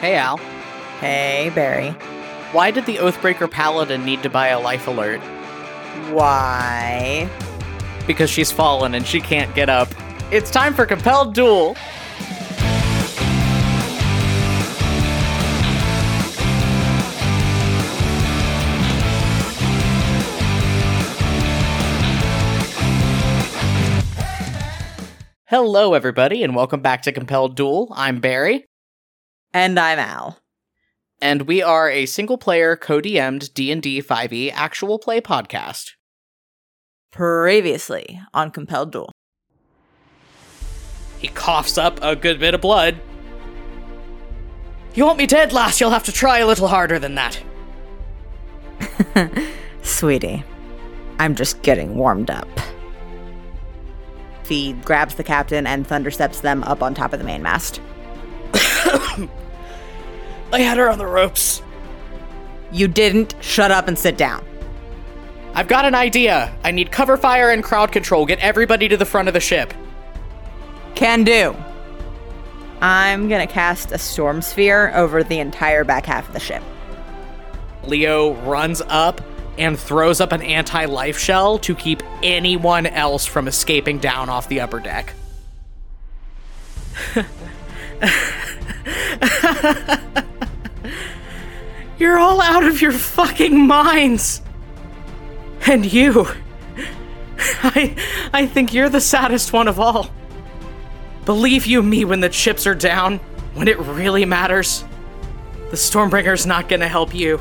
Hey, Al. Hey, Barry. Why did the Oathbreaker Paladin need to buy a life alert? Why? Because she's fallen and she can't get up. It's time for Compelled Duel. Hello, everybody, and welcome back to Compelled Duel. I'm Barry, And I'm Al. and we are a single-player co-DM'd D&D 5e E actual play podcast. Previously on Compelled Duel. He coughs up a good bit of blood. You want me dead, lass? You'll have to try a little harder than that. Sweetie, I'm just getting warmed up. Fee grabs the captain and thundersteps them up on top of the mainmast. I had her on the ropes. You didn't. Shut up and sit down. I've got an idea. I need cover fire and crowd control. Get everybody to the front of the ship. Can do. I'm gonna cast a storm sphere over the entire back half of the ship. Leo runs up and throws up an anti life shell to keep anyone else from escaping down off the upper deck. You're all out of your fucking minds! And you. I I think you're the saddest one of all. Believe you me when the chips are down, when it really matters. The Stormbringer's not gonna help you.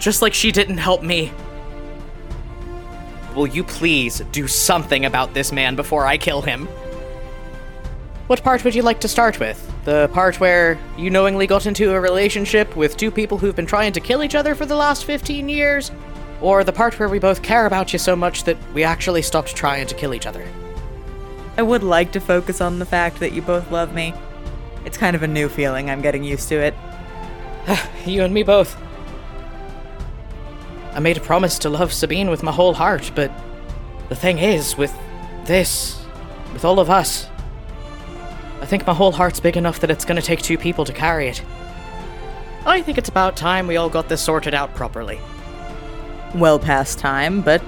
Just like she didn't help me. Will you please do something about this man before I kill him? What part would you like to start with? The part where you knowingly got into a relationship with two people who've been trying to kill each other for the last 15 years? Or the part where we both care about you so much that we actually stopped trying to kill each other? I would like to focus on the fact that you both love me. It's kind of a new feeling. I'm getting used to it. You and me both. I made a promise to love Sabine with my whole heart, but the thing is, with this, with all of us, I think my whole heart's big enough that it's gonna take two people to carry it. I think it's about time we all got this sorted out properly. Well past time, but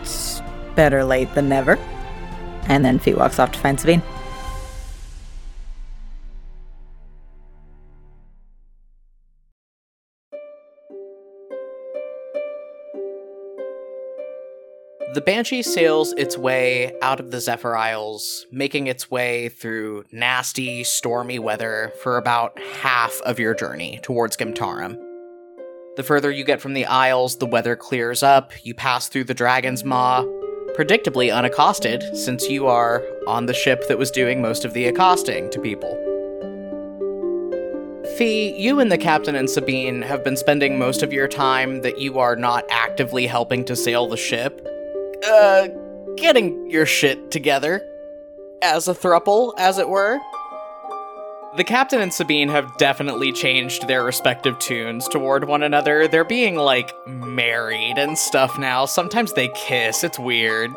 better late than never. And then Fee walks off to find Sabine. The Banshee sails its way out of the Zephyr Isles, making its way through nasty, stormy weather for about half of your journey towards Gimtarum. The further you get from the Isles, the weather clears up, you pass through the Dragon's Maw, predictably unaccosted, since you are on the ship that was doing most of the accosting to people. Fee, you and the captain and Sabine have been spending most of your time that you are not actively helping to sail the ship uh, getting your shit together. As a thruple, as it were. The captain and Sabine have definitely changed their respective tunes toward one another. They're being, like, married and stuff now. Sometimes they kiss. It's weird.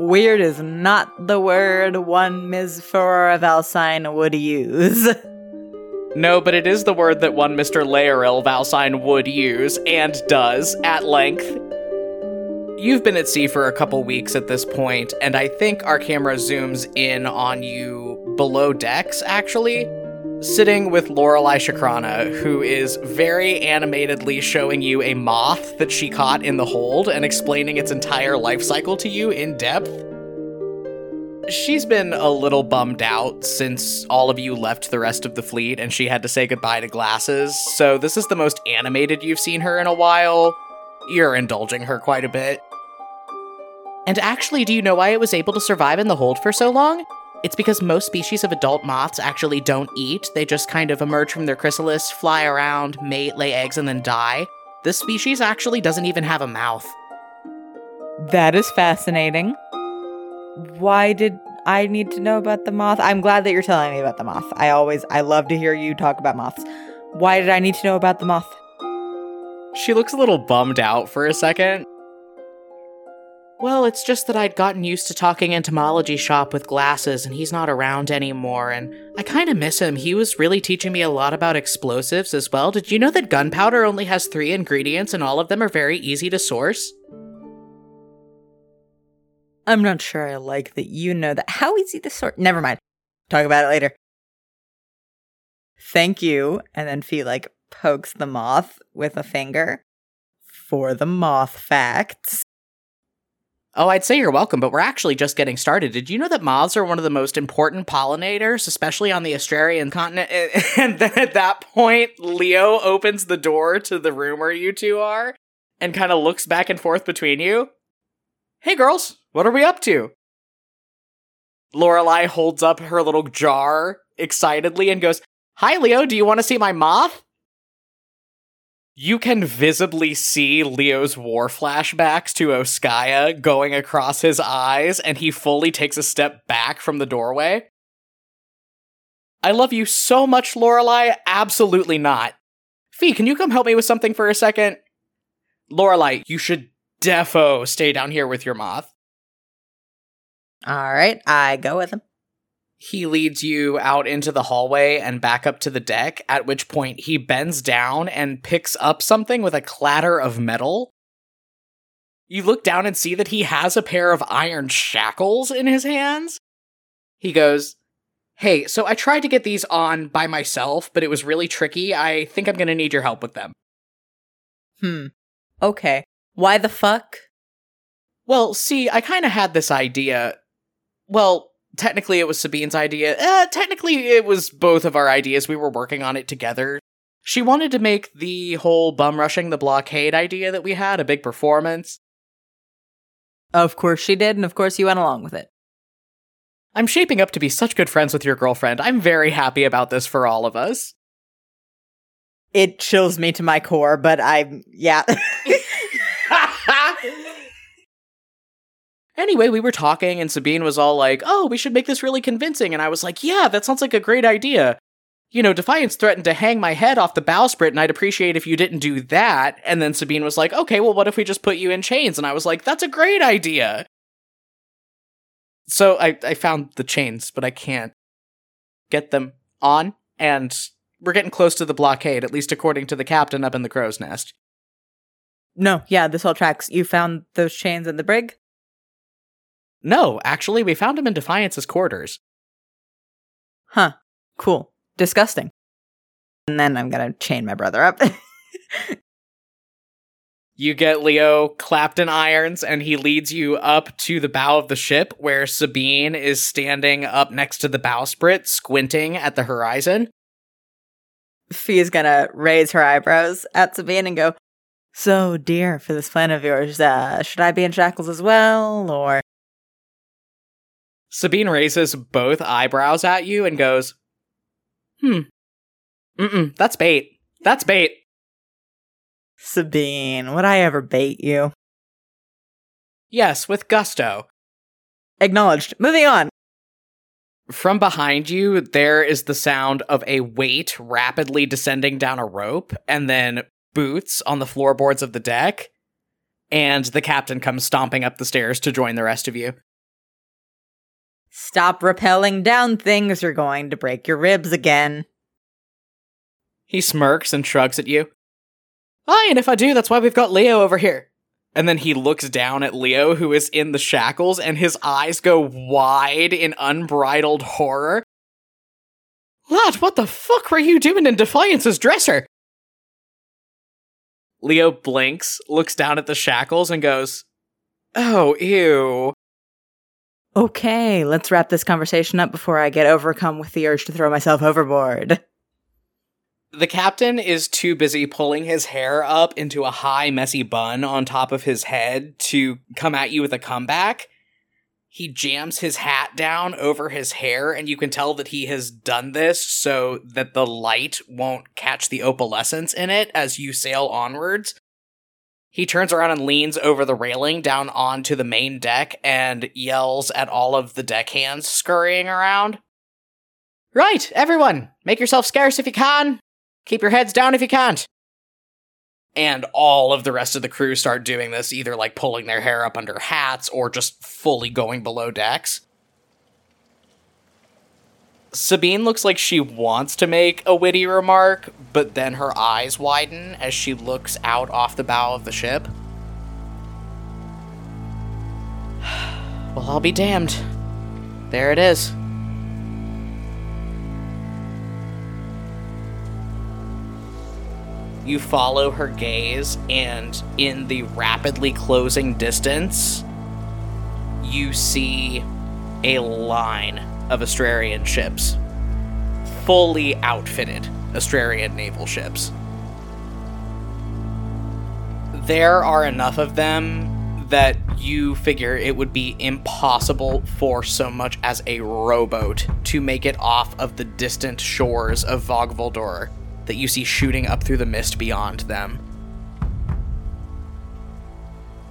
Weird is not the word one Ms. Farrar of Alcine would use. No, but it is the word that one Mr. Laeril Valsine would use, and does, at length. You've been at sea for a couple weeks at this point, and I think our camera zooms in on you below decks, actually, sitting with Lorelei Shakrana, who is very animatedly showing you a moth that she caught in the hold and explaining its entire life cycle to you in depth. She's been a little bummed out since all of you left the rest of the fleet and she had to say goodbye to glasses, so this is the most animated you've seen her in a while. You're indulging her quite a bit. And actually, do you know why it was able to survive in the hold for so long? It's because most species of adult moths actually don't eat. They just kind of emerge from their chrysalis, fly around, mate, lay eggs, and then die. This species actually doesn't even have a mouth. that is fascinating. Why did I need to know about the moth? I'm glad that you're telling me about the moth. I always, I love to hear you talk about moths. Why did I need to know about the moth? She looks a little bummed out for a second. Well, it's just that I'd gotten used to talking entomology shop with glasses, and he's not around anymore, and I kind of miss him. He was really teaching me a lot about explosives as well. Did you know that gunpowder only has three ingredients, and all of them are very easy to source? I'm not sure I like that you know that. How easy to sort? Never mind. Talk about it later. Thank you. And then Fee like pokes the moth with a finger for the moth facts. Oh, I'd say you're welcome, but we're actually just getting started. Did you know that moths are one of the most important pollinators, especially on the Australian continent? And then at that point, Leo opens the door to the room where you two are and kind of looks back and forth between you. Hey, girls, what are we up to? Lorelei holds up her little jar excitedly and goes, Hi, Leo, do you want to see my moth? You can visibly see Leo's war flashbacks to Oskaya going across his eyes, and he fully takes a step back from the doorway. I love you so much, Lorelei. Absolutely not. Fee, can you come help me with something for a second? Lorelei, you should defo stay down here with your moth. All right, I go with him. He leads you out into the hallway and back up to the deck, at which point he bends down and picks up something with a clatter of metal. You look down and see that he has a pair of iron shackles in his hands. He goes, Hey, so I tried to get these on by myself, but it was really tricky. I think I'm gonna need your help with them. Hmm. Okay. Why the fuck? Well, see, I kind of had this idea. Well, technically it was Sabine's idea. Uh, technically it was both of our ideas. We were working on it together. She wanted to make the whole bum rushing the blockade idea that we had a big performance. Of course she did, and of course you went along with it. I'm shaping up to be such good friends with your girlfriend. I'm very happy about this for all of us. It chills me to my core, but I'm, yeah. Anyway, we were talking, and Sabine was all like, Oh, we should make this really convincing. And I was like, Yeah, that sounds like a great idea. You know, Defiance threatened to hang my head off the bowsprit, and I'd appreciate if you didn't do that. And then Sabine was like, Okay, well, what if we just put you in chains? And I was like, That's a great idea. So I, I found the chains, but I can't get them on, and we're getting close to the blockade, at least according to the captain up in the crow's nest. no, yeah, this all tracks. You found those chains in the brig? No, actually, we found him in Defiance's quarters. Huh. Cool. Disgusting. And then I'm gonna chain my brother up. You get Leo clapped in irons, and he leads you up to the bow of the ship where Sabine is standing up next to the bowsprit, squinting at the horizon. Fee is gonna raise her eyebrows at Sabine and go, So, dear, for this plan of yours, uh, should I be in shackles as well, or Sabine raises both eyebrows at you and goes, Hmm. Mm-mm, that's bait. That's bait. Sabine, would I ever bait you? Yes, with gusto. Acknowledged. Moving on. From behind you, there is the sound of a weight rapidly descending down a rope, and then boots on the floorboards of the deck. And the captain comes stomping up the stairs to join the rest of you. Stop rappelling down things, you're going to break your ribs again. He smirks and shrugs at you. Aye, and if I do, that's why we've got Leo over here. And then he looks down at Leo, who is in the shackles, and his eyes go wide in unbridled horror. Lad, what the fuck were you doing in Defiance's dresser? Leo blinks, looks down at the shackles, and goes, Oh, ew. Okay, let's wrap this conversation up before I get overcome with the urge to throw myself overboard. The captain is too busy pulling his hair up into a high, messy bun on top of his head to come at you with a comeback. He jams his hat down over his hair, and you can tell that he has done this so that the light won't catch the opalescence in it as you sail onwards. He turns around and leans over the railing down onto the main deck and yells at all of the deckhands scurrying around. Right, everyone, make yourself scarce if you can. Keep your heads down if you can't. And all of the rest of the crew start doing this, either like pulling their hair up under hats or just fully going below decks. Sabine looks like she wants to make a witty remark, but then her eyes widen as she looks out off the bow of the ship. Well, I'll be damned. There it is. You follow her gaze, and in the rapidly closing distance, you see a line of Astrarian ships. Fully outfitted Astrarian naval ships. There are enough of them that you figure it would be impossible for so much as a rowboat to make it off of the distant shores of Vogvoldor that you see shooting up through the mist beyond them.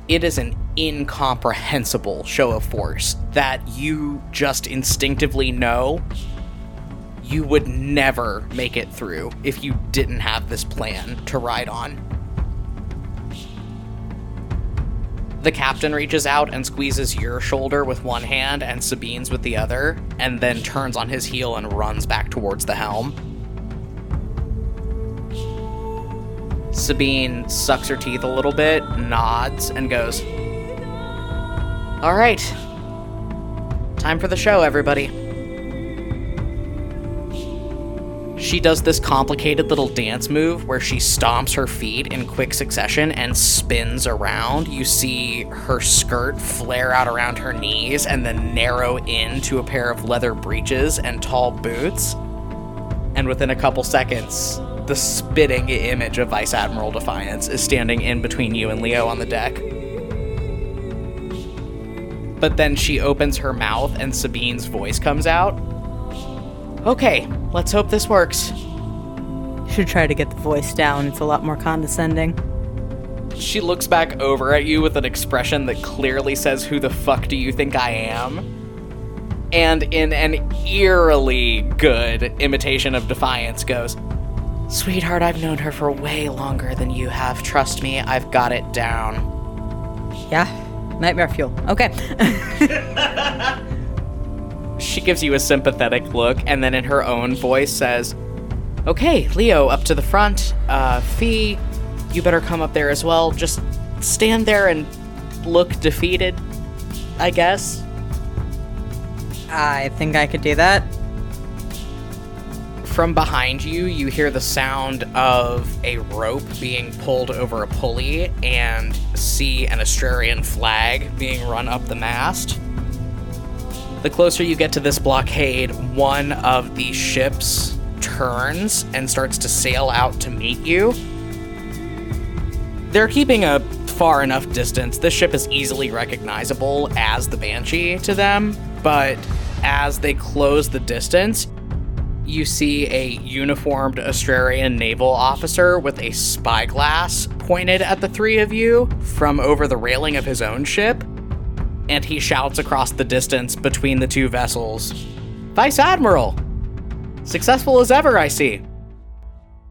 It is an incomprehensible show of force that you just instinctively know you would never make it through if you didn't have this plan to ride on. The captain reaches out and squeezes your shoulder with one hand and Sabine's with the other, and then turns on his heel and runs back towards the helm. Sabine sucks her teeth a little bit, nods, and goes, All right. Time for the show, everybody. She does this complicated little dance move where she stomps her feet in quick succession and spins around. You see her skirt flare out around her knees and then narrow into a pair of leather breeches and tall boots. And within a couple seconds, the spitting image of Vice Admiral Defiance is standing in between you and Leo on the deck. But then she opens her mouth and Sabine's voice comes out. Okay, let's hope this works. Should try to get the voice down. It's a lot more condescending. She looks back over at you with an expression that clearly says, Who the fuck do you think I am? And in an eerily good imitation of defiance, goes, Sweetheart, I've known her for way longer than you have. Trust me, I've got it down. Yeah, nightmare fuel. Okay. She gives you a sympathetic look and then in her own voice says, Okay, Leo, up to the front. Uh, Fee, you better come up there as well. Just stand there and look defeated, I guess. I think I could do that. From behind you, you hear the sound of a rope being pulled over a pulley and see an Astrarian flag being run up the mast. The closer you get to this blockade, one of the ships turns and starts to sail out to meet you. They're keeping a far enough distance. This ship is easily recognizable as the Banshee to them, but as they close the distance, you see a uniformed Astrarian naval officer with a spyglass pointed at the three of you from over the railing of his own ship and he shouts across the distance between the two vessels Vice Admiral! Successful as ever, I see.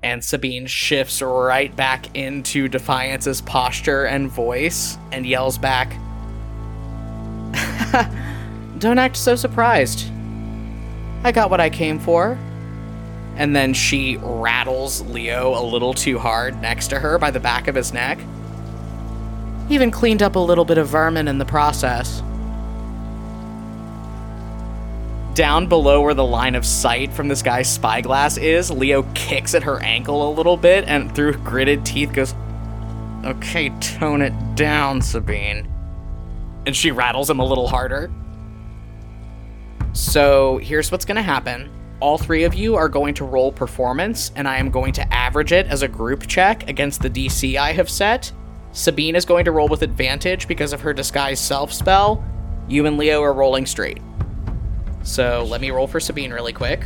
And Sabine shifts right back into Defiance's posture and voice and yells back, Don't act so surprised. I got what I came for. And then she rattles Leo a little too hard next to her by the back of his neck. Even cleaned up a little bit of vermin in the process. Down below where the line of sight from this guy's spyglass is, Leo kicks at her ankle a little bit and through gritted teeth goes, Okay, tone it down, Sabine. And she rattles him a little harder. So here's what's gonna happen. All three of you are going to roll performance, and I am going to average it as a group check against the DC I have set. Sabine is going to roll with advantage because of her disguise self spell. You and Leo are rolling straight. So let me roll for Sabine really quick.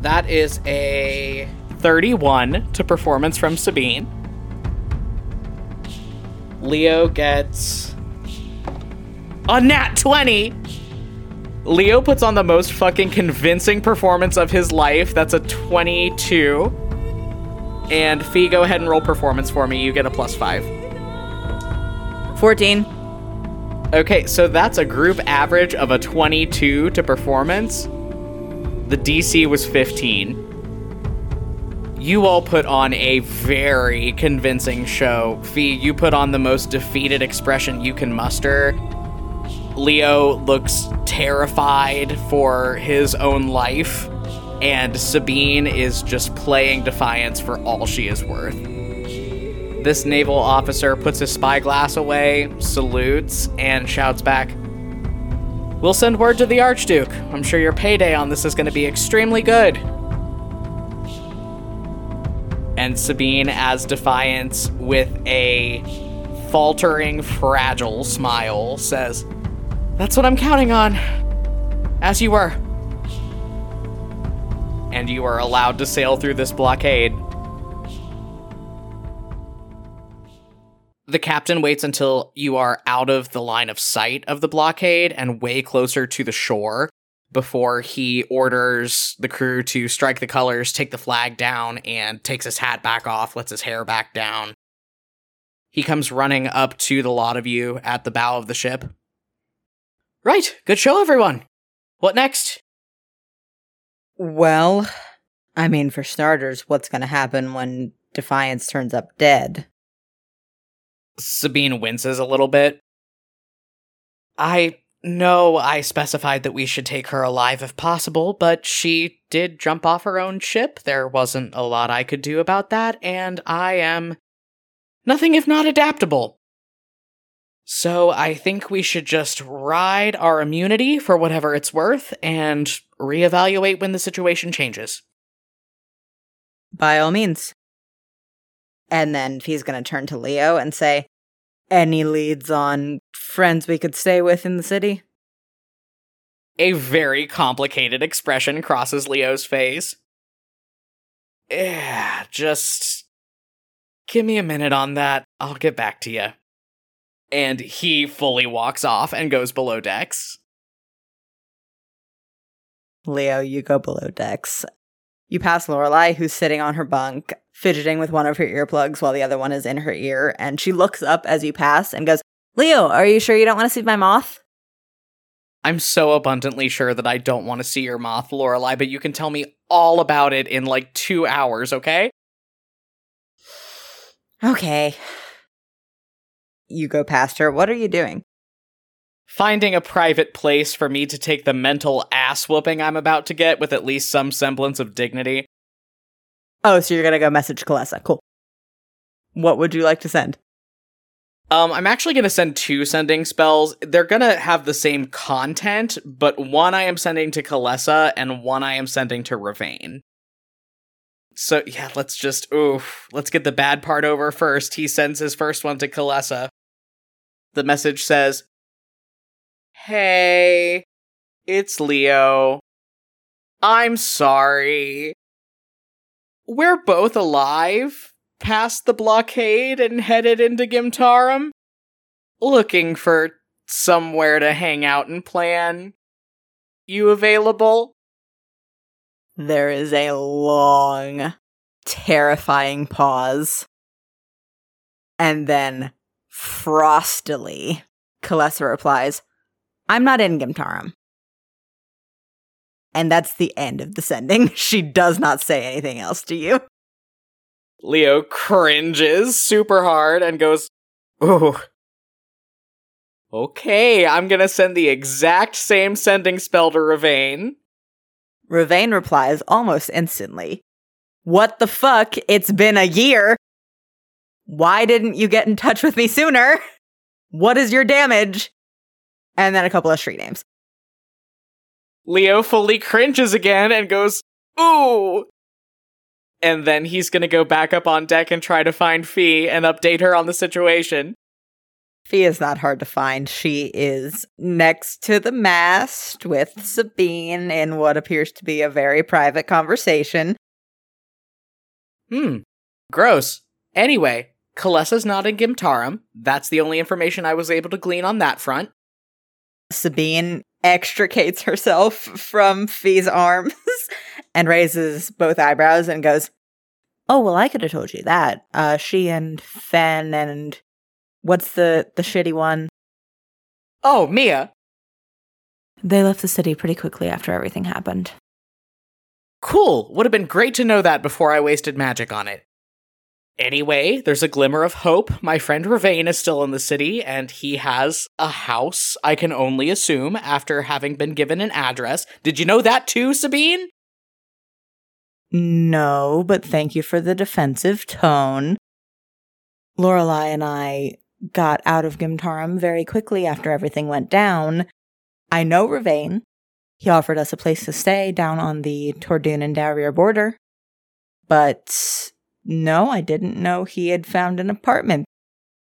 That is a 31 to performance from Sabine. Leo gets a nat 20. Leo puts on the most fucking convincing performance of his life. That's a 22. And Fee, go ahead and roll performance for me. You get a plus five. 14. Okay, so that's a group average of a 22 to performance. The DC was 15. You all put on a very convincing show. Fee, you put on the most defeated expression you can muster. Leo looks terrified for his own life, and Sabine is just playing defiance for all she is worth. This naval officer puts his spyglass away, salutes, and shouts back, We'll send word to the Archduke. I'm sure your payday on this is going to be extremely good. And Sabine, as Defiance, with a faltering, fragile smile, says, That's what I'm counting on. As you were. And you are allowed to sail through this blockade. The captain waits until you are out of the line of sight of the blockade and way closer to the shore before he orders the crew to strike the colors, take the flag down, and takes his hat back off, lets his hair back down. He comes running up to the lot of you at the bow of the ship. Right, good show, everyone. What next? Well, I mean, for starters, what's going to happen when Defiance turns up dead? Sabine winces a little bit. I know I specified that we should take her alive if possible, but she did jump off her own ship. There wasn't a lot I could do about that, and I am nothing if not adaptable. So I think we should just ride our immunity for whatever it's worth and reevaluate when the situation changes. By all means. And then he's going to turn to Leo and say, Any leads on friends we could stay with in the city? A very complicated expression crosses Leo's face. Yeah, just give me a minute on that. I'll get back to you. And he fully walks off and goes below decks. Leo, you go below decks. You pass Lorelei, who's sitting on her bunk, fidgeting with one of her earplugs while the other one is in her ear, and she looks up as you pass and goes, Leo, are you sure you don't want to see my moth? I'm so abundantly sure that I don't want to see your moth, Lorelei, but you can tell me all about it in like two hours, okay? Okay. You go past her. What are you doing? Finding a private place for me to take the mental ass whooping I'm about to get with at least some semblance of dignity. Oh, so you're gonna go message Kalesa. Cool. What would you like to send? Um, I'm actually going to send two sending spells. They're going to have the same content, but one I am sending to Kalesa and one I am sending to Ravane. So, yeah, let's just, oof, let's get the bad part over first. He sends his first one to Kalesa. The message says, Hey, it's Leo. I'm sorry. We're both alive past the blockade and headed into Gimtarum, looking for somewhere to hang out and plan. You available? There is a long, terrifying pause. And then, frostily, Kalesa replies, I'm not in Gimtarum. And that's the end of the sending. She does not say anything else to you. Leo cringes super hard and goes, Ooh. Okay, I'm gonna send the exact same sending spell to Ravane. Ravane replies almost instantly, What the fuck? It's been a year. Why didn't you get in touch with me sooner? What is your damage? And then a couple of street names. Leo fully cringes again and goes, Ooh, and then he's going to go back up on deck and try to find Fee and update her on the situation. Fee is not hard to find. She is next to the mast with Sabine in what appears to be a very private conversation. Hmm. Gross. Anyway, Kalesa's not in Gimtarum. That's the only information I was able to glean on that front. Sabine extricates herself from Fee's arms and raises both eyebrows and goes, Oh, well, I could have told you that. Uh, she and Fen and what's the, the shitty one? Oh, Mia. They left the city pretty quickly after everything happened. Cool. Would have been great to know that before I wasted magic on it. Anyway, there's a glimmer of hope. My friend Ravain is still in the city, and he has a house, I can only assume, after having been given an address. Did you know that too, Sabine? No, but thank you for the defensive tone. Lorelei and I got out of Gimtarum very quickly after everything went down. I know Ravain. He offered us a place to stay down on the Tordun and Darrier border. But no, I didn't know he had found an apartment.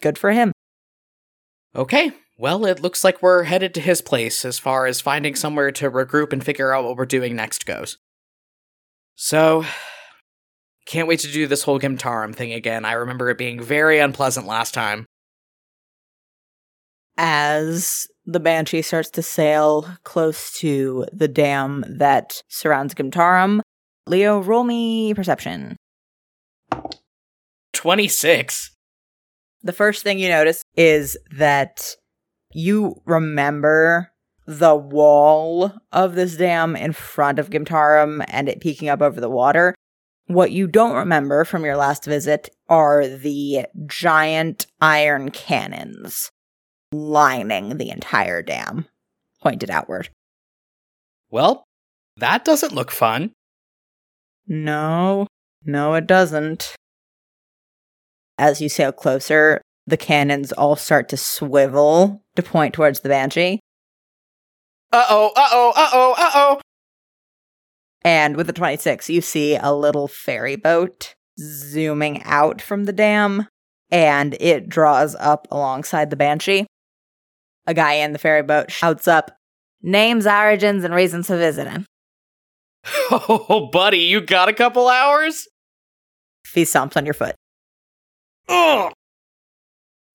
Good for him. Okay, well, it looks like we're headed to his place as far as finding somewhere to regroup and figure out what we're doing next goes. So, can't wait to do this whole Gimtarum thing again. I remember it being very unpleasant last time. As the Banshee starts to sail close to the dam that surrounds Gimtarum, Leo, roll me perception. 26. The first thing you notice is that you remember the wall of this dam in front of Gimtarum and it peeking up over the water. What you don't remember from your last visit are the giant iron cannons lining the entire dam, pointed outward. Well, that doesn't look fun. No, no, it doesn't. As you sail closer, the cannons all start to swivel to point towards the Banshee. Uh oh, uh oh, uh oh, uh oh. And with the 26, you see a little ferry boat zooming out from the dam, and it draws up alongside the Banshee. A guy in the ferry boat shouts up, Names, origins, and reasons for visiting. Oh, buddy, you got a couple hours? He stomps on your foot. Ugh.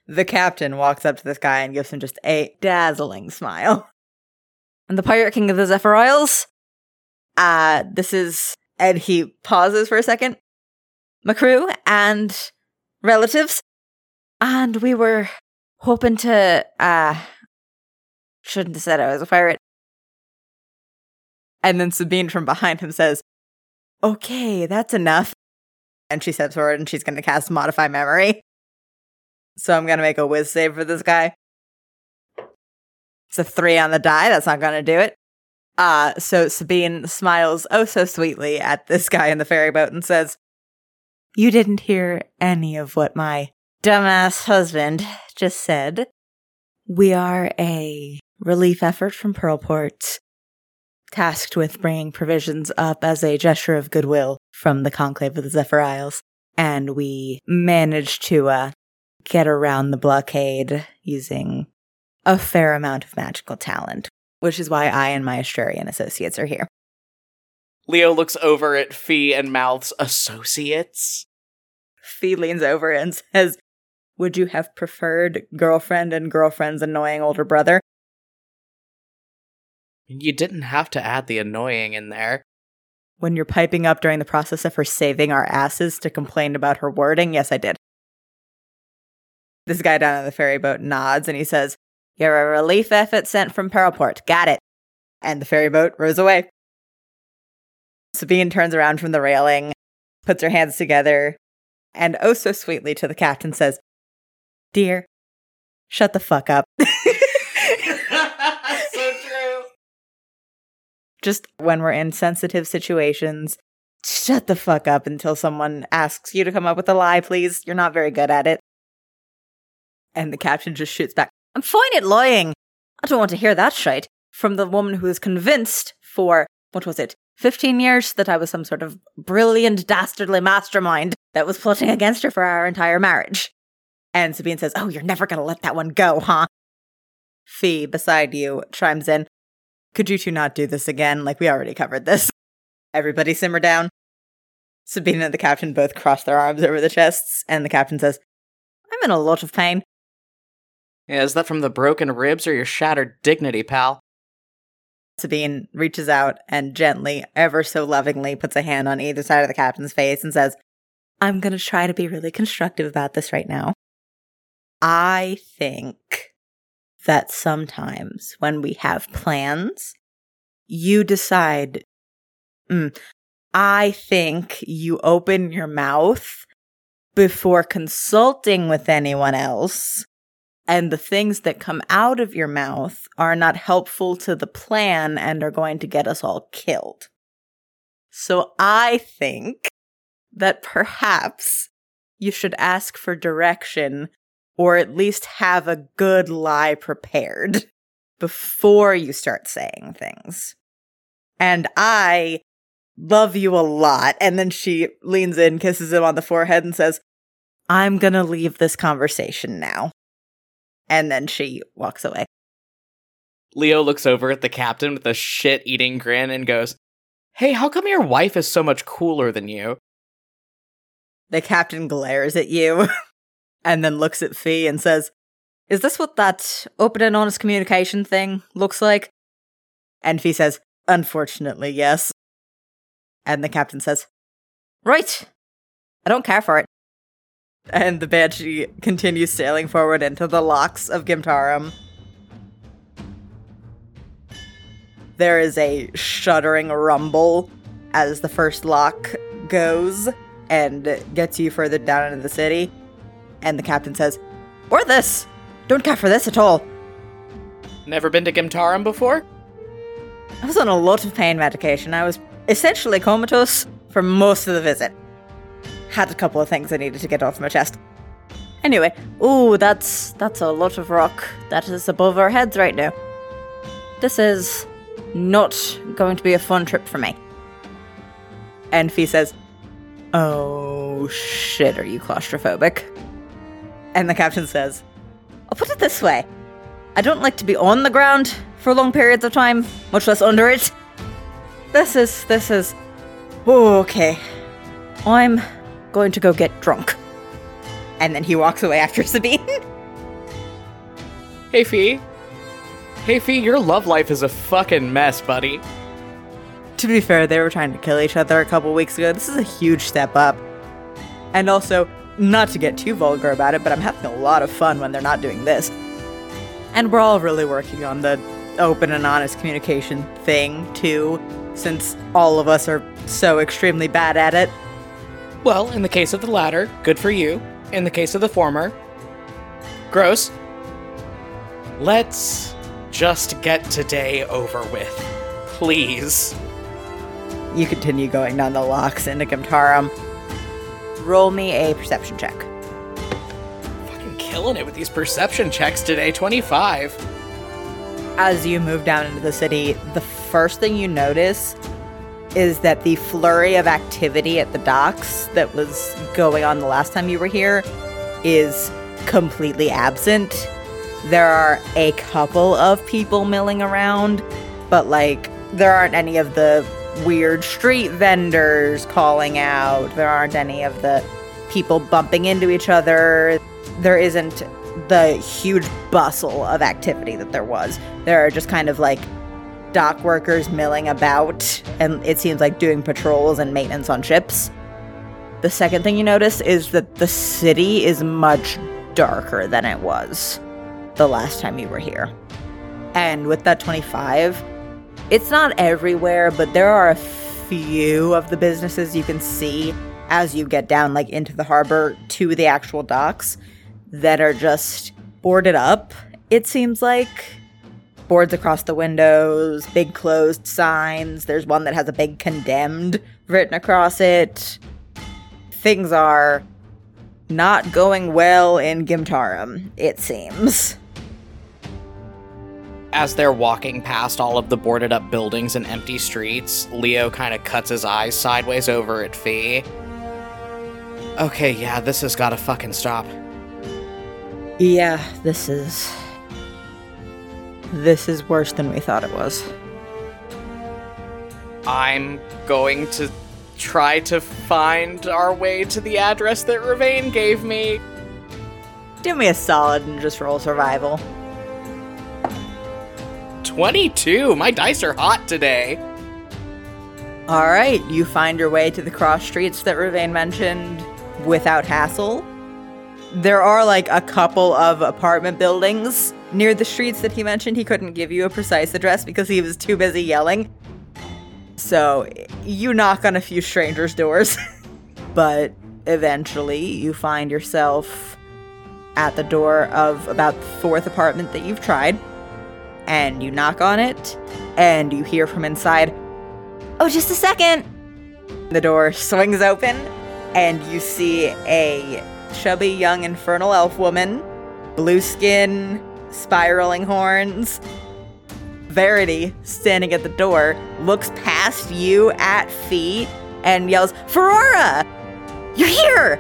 The captain walks up to this guy and gives him just a dazzling smile. And the Pirate King of the Zephyr Isles? Uh, this is. And he pauses for a second. McCrew and relatives. And we were hoping to, uh, shouldn't have said I was a pirate. And then Sabine from behind him says, Okay, that's enough. And she steps forward and she's going to cast Modify Memory. So I'm going to make a whiz save for this guy. It's a three on the die. That's not going to do it. Uh, so Sabine smiles oh so sweetly at this guy in the ferry boat and says, You didn't hear any of what my dumbass husband just said. We are a relief effort from Pearlport, tasked with bringing provisions up as a gesture of goodwill from the Conclave of the Zephyr Isles. And we managed to uh, get around the blockade using a fair amount of magical talent, which is why I and my Astrarian associates are here. Leo looks over at Fee and Mouth's associates. Fee leans over and says, Would you have preferred girlfriend and girlfriend's annoying older brother? You didn't have to add the annoying in there. When you're piping up during the process of her saving our asses to complain about her wording, yes, I did. This guy down on the ferry boat nods and he says, You're a relief effort sent from Pearlport. Got it. And the ferry boat rows away. Sabine turns around from the railing, puts her hands together, and oh so sweetly to the captain says, Dear, shut the fuck up. so true. Just when we're in sensitive situations, shut the fuck up until someone asks you to come up with a lie, please. You're not very good at it. And the captain just shoots back, I'm fine at lying. I don't want to hear that shite from the woman who was convinced for, what was it, 15 years that I was some sort of brilliant, dastardly mastermind that was plotting against her for our entire marriage. And Sabine says, Oh, you're never going to let that one go, huh? Fee, beside you, chimes in, Could you two not do this again? Like, we already covered this. Everybody simmer down. Sabine and the captain both cross their arms over the chests, and the captain says, I'm in a lot of pain. Yeah, is that from the broken ribs or your shattered dignity, pal? Sabine reaches out and gently, ever so lovingly, puts a hand on either side of the captain's face and says, I'm going to try to be really constructive about this right now. I think that sometimes when we have plans, you decide, mm, I think you open your mouth before consulting with anyone else. And the things that come out of your mouth are not helpful to the plan and are going to get us all killed. So I think that perhaps you should ask for direction or at least have a good lie prepared before you start saying things. And I love you a lot. And then she leans in, kisses him on the forehead, and says, I'm going to leave this conversation now. And then she walks away. Leo looks over at the captain with a shit eating grin and goes, Hey, how come your wife is so much cooler than you? The captain glares at you and then looks at Fee and says, Is this what that open and honest communication thing looks like? And Fee says, Unfortunately, yes. And the captain says, Right. I don't care for it. And the banshee continues sailing forward into the locks of Gimtarum. There is a shuddering rumble as the first lock goes and gets you further down into the city. And the captain says, Or this! Don't care for this at all. Never been to Gimtarum before? I was on a lot of pain medication. I was essentially comatose for most of the visit. Had a couple of things I needed to get off my chest. Anyway, ooh, that's that's a lot of rock that is above our heads right now. This is not going to be a fun trip for me. And Fee says, Oh shit, are you claustrophobic? And the captain says, I'll put it this way I don't like to be on the ground for long periods of time, much less under it. This is, this is. Oh, okay. I'm going to go get drunk. And then he walks away after Sabine. hey, Fee. Hey, Fee, your love life is a fucking mess, buddy. To be fair, they were trying to kill each other a couple weeks ago. This is a huge step up. And also, not to get too vulgar about it, but I'm having a lot of fun when they're not doing this. And we're all really working on the open and honest communication thing, too, since all of us are so extremely bad at it. Well, in the case of the latter, good for you. In the case of the former, gross. Let's just get today over with. Please. You continue going down the locks into Gimtarum. Roll me a perception check. Fucking killing it with these perception checks today. 25. As you move down into the city, the first thing you notice is that the flurry of activity at the docks that was going on the last time you were here is completely absent. There are a couple of people milling around, but like there aren't any of the weird street vendors calling out. There aren't any of the people bumping into each other. There isn't the huge bustle of activity that there was. There are just kind of like dock workers milling about, and it seems like doing patrols and maintenance on ships. The second thing you notice is that the city is much darker than it was the last time you were here. And with that 25, it's not everywhere, but there are a few of the businesses you can see as you get down like into the harbor to the actual docks that are just boarded up. It seems like boards across the windows, big closed signs. There's one that has a big condemned written across it. Things are not going well in Gimtarum, it seems. As they're walking past all of the boarded up buildings and empty streets, Leo kind of cuts his eyes sideways over at Fee. Okay, yeah, this has gotta fucking stop. Yeah, this is this is worse than we thought it was. I'm going to try to find our way to the address that Ravain gave me. Do me a solid and just roll survival. 22. My dice are hot today. All right, you find your way to the cross streets that Ravain mentioned. without hassle. There are like a couple of apartment buildings near the streets that he mentioned. He couldn't give you a precise address because he was too busy yelling. So you knock on a few strangers' doors, but eventually you find yourself at the door of about the fourth apartment that you've tried. And you knock on it, and you hear from inside, Oh, just a second! The door swings open, and you see a chubby young infernal elf woman, blue skin, spiraling horns. Verity, standing at the door, looks past you at feet and yells, Ferrara! You're here!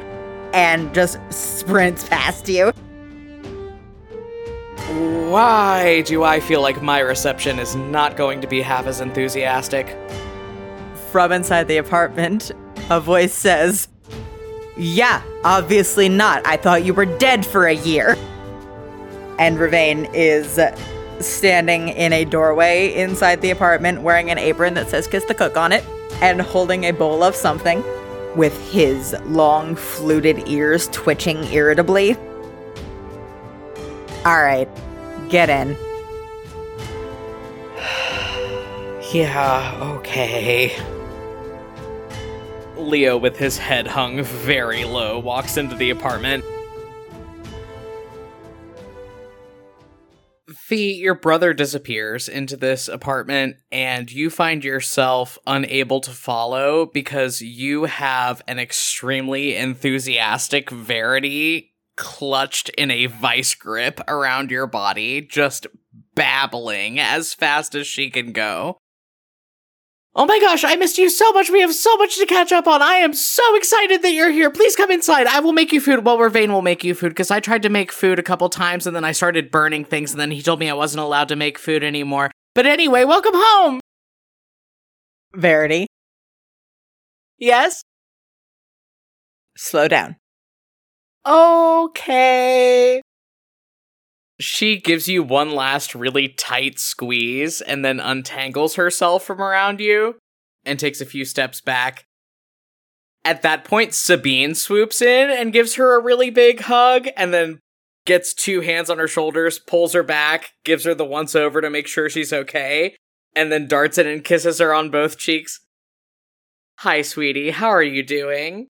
And just sprints past you. Why do I feel like my reception is not going to be half as enthusiastic? From inside the apartment, a voice says, Yeah, obviously not. I thought you were dead for a year. And Ravain is standing in a doorway inside the apartment wearing an apron that says Kiss the Cook on it and holding a bowl of something with his long fluted ears twitching irritably. All right, get in. Yeah, okay. Leo, with his head hung very low, walks into the apartment. Fee, your brother disappears into this apartment, and you find yourself unable to follow because you have an extremely enthusiastic Verity clutched in a vice grip around your body, just babbling as fast as she can go. Oh my gosh, I missed you so much. We have so much to catch up on. I am so excited that you're here. Please come inside. I will make you food. Well, Ravain will make you food because I tried to make food a couple times and then I started burning things and then he told me I wasn't allowed to make food anymore. But anyway, welcome home. Verity, Yes? slow down. Okay. She gives you one last really tight squeeze and then untangles herself from around you and takes a few steps back. At that point, Sabine swoops in and gives her a really big hug and then gets two hands on her shoulders, pulls her back, gives her the once over to make sure she's okay, and then darts in and kisses her on both cheeks. Hi, sweetie. How are you doing?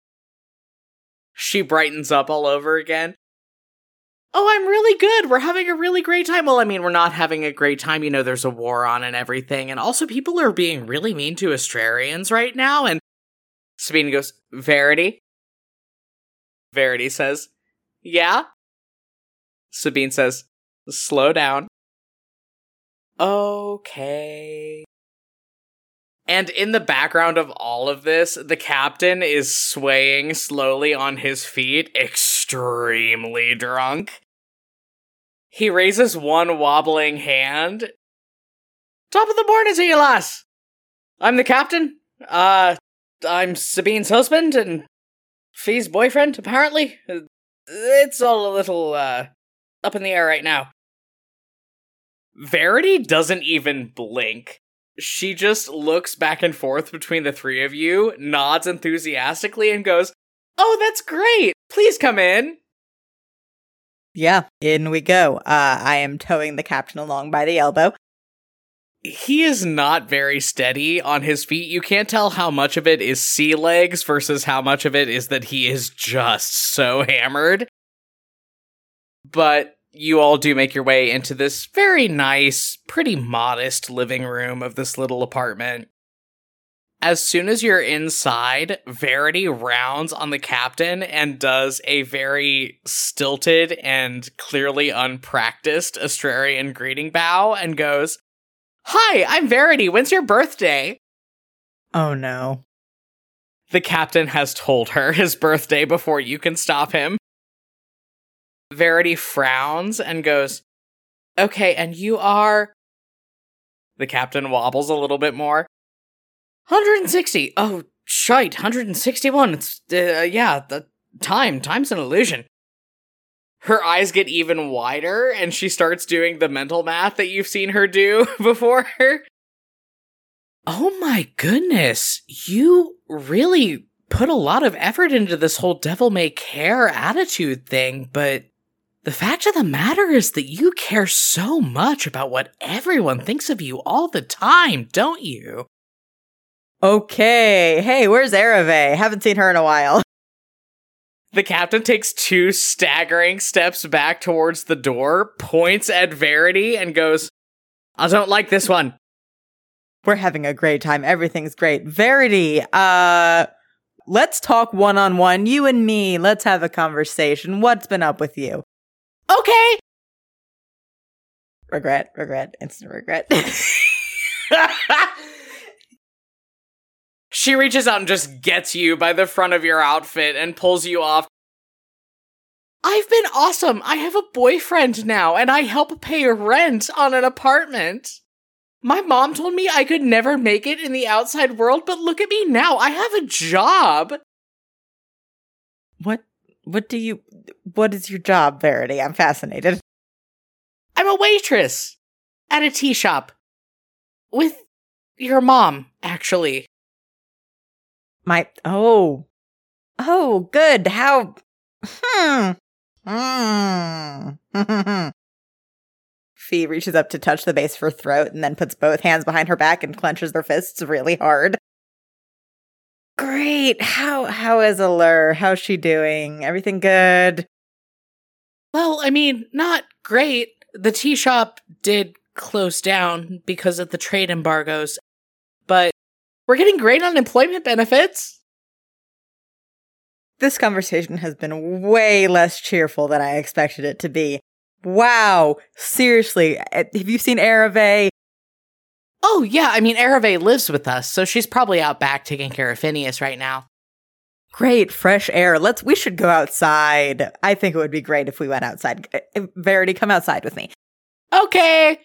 She brightens up all over again. Oh, I'm really good. We're having a really great time. Well, I mean, we're not having a great time. You know, there's a war on and everything. And also, people are being really mean to Astrarians right now. And Sabine goes, Verity? Verity says, Yeah? Sabine says, Slow down. Okay. And in the background of all of this, the captain is swaying slowly on his feet, extremely drunk. He raises one wobbling hand. Top of the morning to you, lass. I'm the captain. Uh, I'm Sabine's husband and Fee's boyfriend, apparently. It's all a little, uh, up in the air right now. Verity doesn't even blink. She just looks back and forth between the three of you, nods enthusiastically, and goes, Oh, that's great! Please come in! Yeah, in we go. Uh, I am towing the captain along by the elbow. He is not very steady on his feet. You can't tell how much of it is sea legs versus how much of it is that he is just so hammered. But you all do make your way into this very nice, pretty modest living room of this little apartment. As soon as you're inside, Verity rounds on the captain and does a very stilted and clearly unpracticed Astrarian greeting bow and goes, Hi, I'm Verity. When's your birthday? Oh no. The captain has told her his birthday before you can stop him. Verity frowns and goes, Okay, and you are. The captain wobbles a little bit more. 160. Oh, shite. 161. It's, uh, yeah, the time. Time's an illusion. Her eyes get even wider and she starts doing the mental math that you've seen her do before. Oh my goodness. You really put a lot of effort into this whole devil may care attitude thing, but the fact of the matter is that you care so much about what everyone thinks of you all the time, don't you? Okay. Hey, where's Ereve? Haven't seen her in a while. The captain takes two staggering steps back towards the door, points at Verity, and goes, I don't like this one. We're having a great time. Everything's great. Verity, uh, let's talk one on one. You and me. Let's have a conversation. What's been up with you? Okay. Regret, regret, instant regret. she reaches out and just gets you by the front of your outfit and pulls you off. I've been awesome. I have a boyfriend now and I help pay rent on an apartment. My mom told me I could never make it in the outside world, but look at me now. I have a job. What what do you what is your job, Verity? I'm fascinated. I'm a waitress at a tea shop with your mom, actually. My oh. Oh, good. How hmm. Hmm. Fee reaches up to touch the base of her throat and then puts both hands behind her back and clenches her fists really hard. Great. How how is Allure? How's she doing? Everything good? Well, I mean, not great. The tea shop did close down because of the trade embargoes, but we're getting great unemployment benefits. This conversation has been way less cheerful than I expected it to be. Wow, seriously, eh, have you seen Ereve? Oh, yeah, I mean, Ereve lives with us, so she's probably out back taking care of Phineas right now. Great, fresh air. Let's, we should go outside. I think it would be great if we went outside. Eh, eh, Verity, come outside with me. Okay.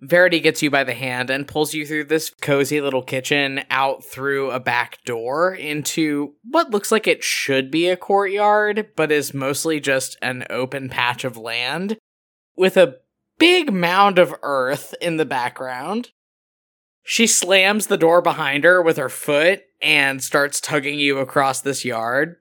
Verity gets you by the hand and pulls you through this cozy little kitchen out through a back door into what looks like it should be a courtyard, but is mostly just an open patch of land with a big mound of earth in the background. She slams the door behind her with her foot and starts tugging you across this yard.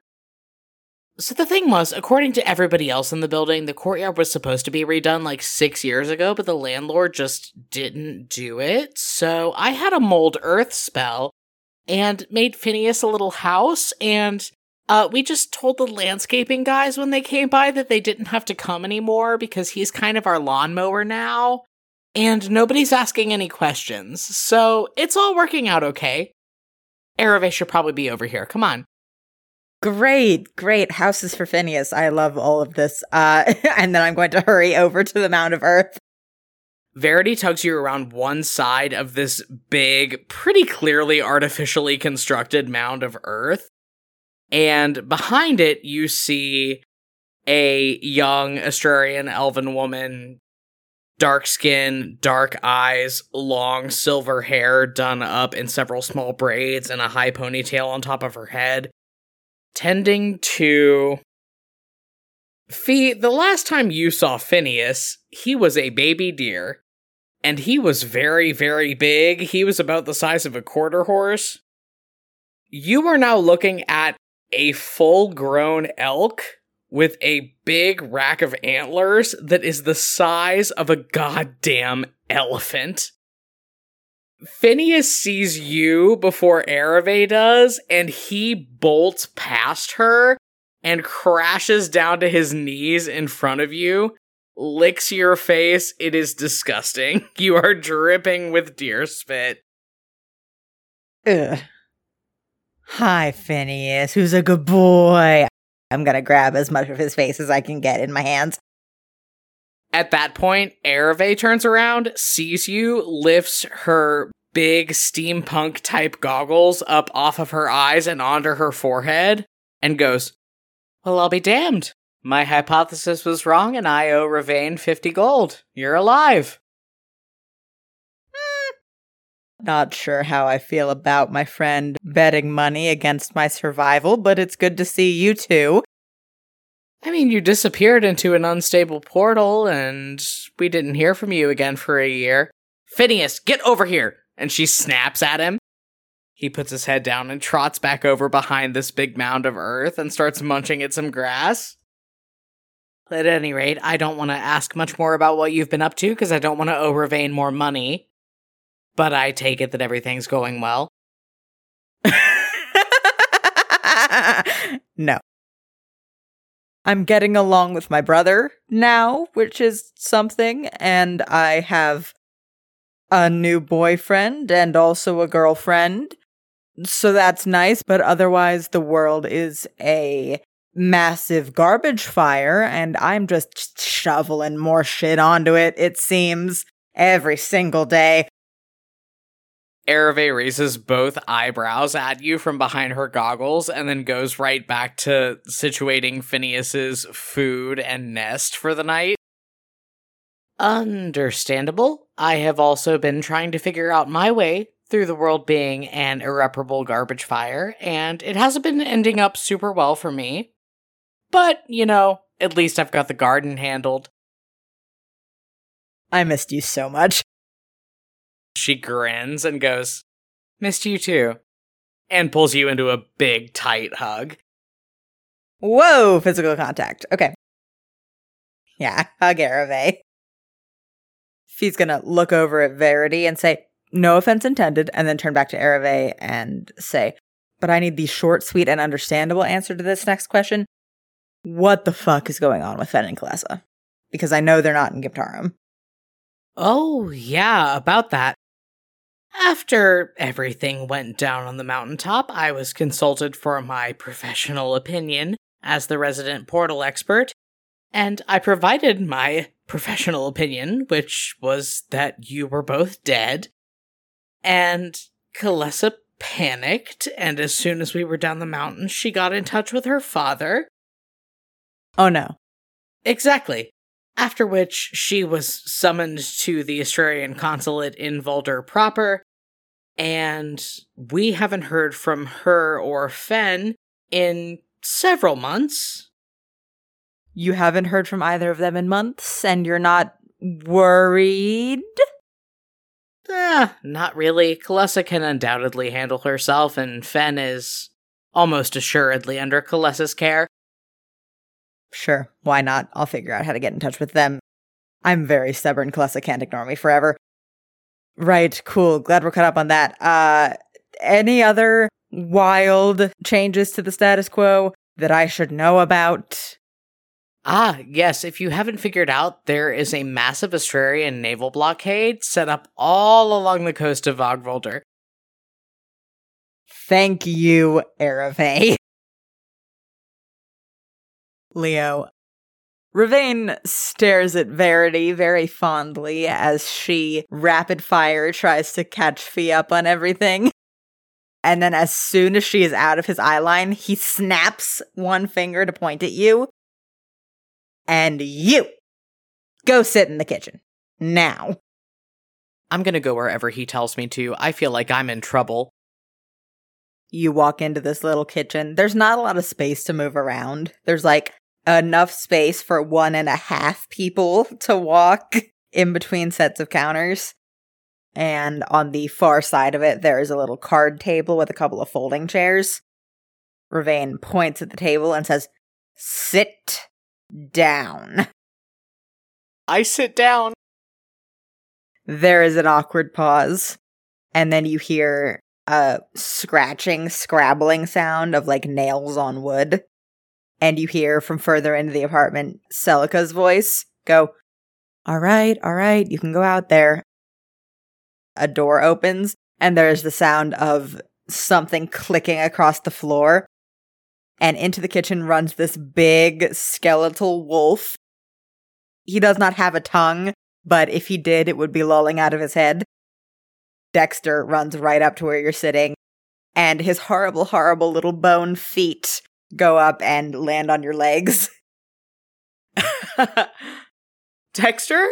So the thing was, according to everybody else in the building, the courtyard was supposed to be redone like six years ago, but the landlord just didn't do it. So I had a mold earth spell and made Phineas a little house, and uh, we just told the landscaping guys when they came by that they didn't have to come anymore because he's kind of our lawnmower now, and nobody's asking any questions. So it's all working out okay. Ereve should probably be over here. Come on. Great, great. Houses for Phineas. I love all of this. Uh, and then I'm going to hurry over to the Mound of Earth. Verity tugs you around one side of this big, pretty clearly artificially constructed mound of earth. And behind it, you see a young Astrarian elven woman, dark skin, dark eyes, long silver hair done up in several small braids, and a high ponytail on top of her head tending to Fee, the last time you saw Phineas, he was a baby deer. And he was very, very big. He was about the size of a quarter horse. You are now looking at a full grown elk with a big rack of antlers that is the size of a goddamn elephant. Phineas sees you before Ereve does, and he bolts past her and crashes down to his knees in front of you, licks your face. It is disgusting. You are dripping with deer spit. Ugh. Hi, Phineas, who's a good boy. I'm gonna grab as much of his face as I can get in my hands. At that point, Ereve turns around, sees you, lifts her big steampunk type goggles up off of her eyes and onto her forehead, and goes, Well, I'll be damned. My hypothesis was wrong, and I owe Ravain 50 gold. You're alive. Not sure how I feel about my friend betting money against my survival, but it's good to see you too. I mean, you disappeared into an unstable portal, and we didn't hear from you again for a year. Phineas, get over here! And she snaps at him. He puts his head down and trots back over behind this big mound of earth and starts munching at some grass. At any rate, I don't want to ask much more about what you've been up to because I don't want to owe Ravain more money. But I take it that everything's going well. no. I'm getting along with my brother now, which is something, and I have a new boyfriend and also a girlfriend. So that's nice, but otherwise the world is a massive garbage fire and I'm just shoveling more shit onto it, it seems, every single day. Ereve raises both eyebrows at you from behind her goggles and then goes right back to situating Phineas's food and nest for the night. Understandable. I have also been trying to figure out my way through the world being an irreparable garbage fire, and it hasn't been ending up super well for me. But, you know, at least I've got the garden handled. I missed you so much. She grins and goes, Missed you too. And pulls you into a big, tight hug. Whoa, physical contact. Okay. Yeah, hug Ereve. He's gonna look over at Verity and say, no offense intended, and then turn back to Ereve and say, but I need the short, sweet, and understandable answer to this next question. What the fuck is going on with Fen and Kalessa? Because I know they're not in Giptarum. Oh, yeah, about that. After everything went down on the mountaintop, I was consulted for my professional opinion as the resident portal expert, and I provided my professional opinion, which was that you were both dead. And Kalessa panicked, and as soon as we were down the mountain, she got in touch with her father. Oh no. Exactly. After which she was summoned to the Astrarian consulate in Volder proper, and we haven't heard from her or Fen in several months. You haven't heard from either of them in months, and you're not worried? Eh, not really. Kalessa can undoubtedly handle herself, and Fen is almost assuredly under Kalessa's care. Sure, why not? I'll figure out how to get in touch with them. I'm very stubborn. Kalessa can't ignore me forever. Right, cool. Glad we're caught up on that. Uh, any other wild changes to the status quo that I should know about? Ah, yes, if you haven't figured out, there is a massive Astrarian naval blockade set up all along the coast of Vogvolder. Thank you, Ereve. Leo. Ravain stares at Verity very fondly as she rapid fire tries to catch Fee up on everything. And then, as soon as she is out of his eye line, he snaps one finger to point at you. And you go sit in the kitchen now. I'm gonna go wherever he tells me to. I feel like I'm in trouble. You walk into this little kitchen. There's not a lot of space to move around. There's like enough space for one and a half people to walk in between sets of counters. And on the far side of it, there is a little card table with a couple of folding chairs. Ravain points at the table and says, Sit down. I sit down. There is an awkward pause. And then you hear a scratching, scrabbling sound of like nails on wood and you hear from further into the apartment Celica's voice go, All right, all right, you can go out there. A door opens, and there's the sound of something clicking across the floor. And into the kitchen runs this big skeletal wolf. He does not have a tongue, but if he did, it would be lolling out of his head. Dexter runs right up to where you're sitting, and his horrible, horrible little bone feet go up and land on your legs. Dexter?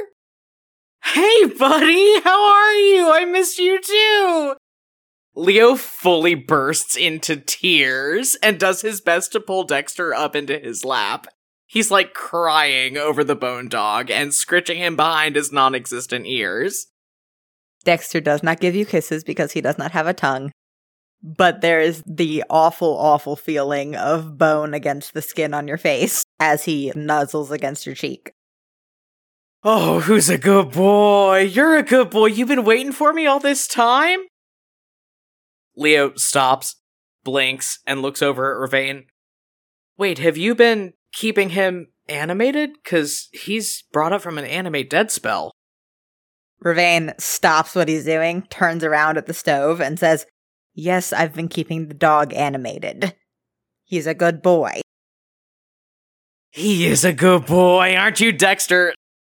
Hey, buddy, how are you? I missed you too. Leo fully bursts into tears and does his best to pull Dexter up into his lap. He's like crying over the bone dog and scritching him behind his non existent ears. Dexter does not give you kisses because he does not have a tongue. But there is the awful, awful feeling of bone against the skin on your face as he nuzzles against your cheek. Oh, who's a good boy? You're a good boy. You've been waiting for me all this time? Leo stops, blinks, and looks over at Ravain. Wait, have you been keeping him animated? Because he's brought up from an animate dead spell. Ravain stops what he's doing, turns around at the stove, and says, Yes, I've been keeping the dog animated. He's a good boy. He is a good boy, aren't you, Dexter?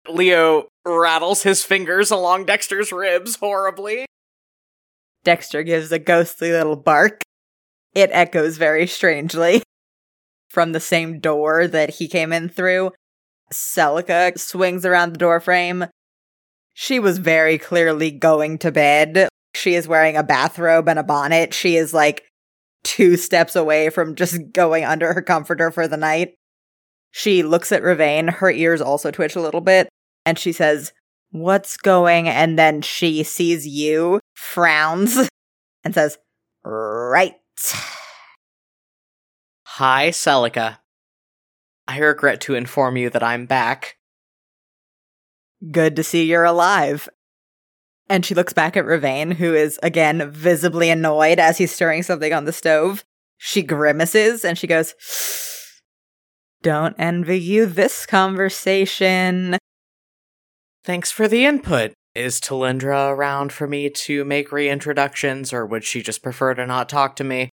Leo rattles his fingers along Dexter's ribs horribly. Dexter gives a ghostly little bark. It echoes very strangely from the same door that he came in through. Celica swings around the doorframe. She was very clearly going to bed. She is wearing a bathrobe and a bonnet. She is like two steps away from just going under her comforter for the night. She looks at Ravain. Her ears also twitch a little bit. And she says, What's going? And then she sees you, frowns, and says, Right. Hi, Celica. I regret to inform you that I'm back. Good to see you're alive. And she looks back at Ravain, who is again visibly annoyed as he's stirring something on the stove. She grimaces and she goes, Don't envy you this conversation. Thanks for the input. Is Talindra around for me to make reintroductions, or would she just prefer to not talk to me?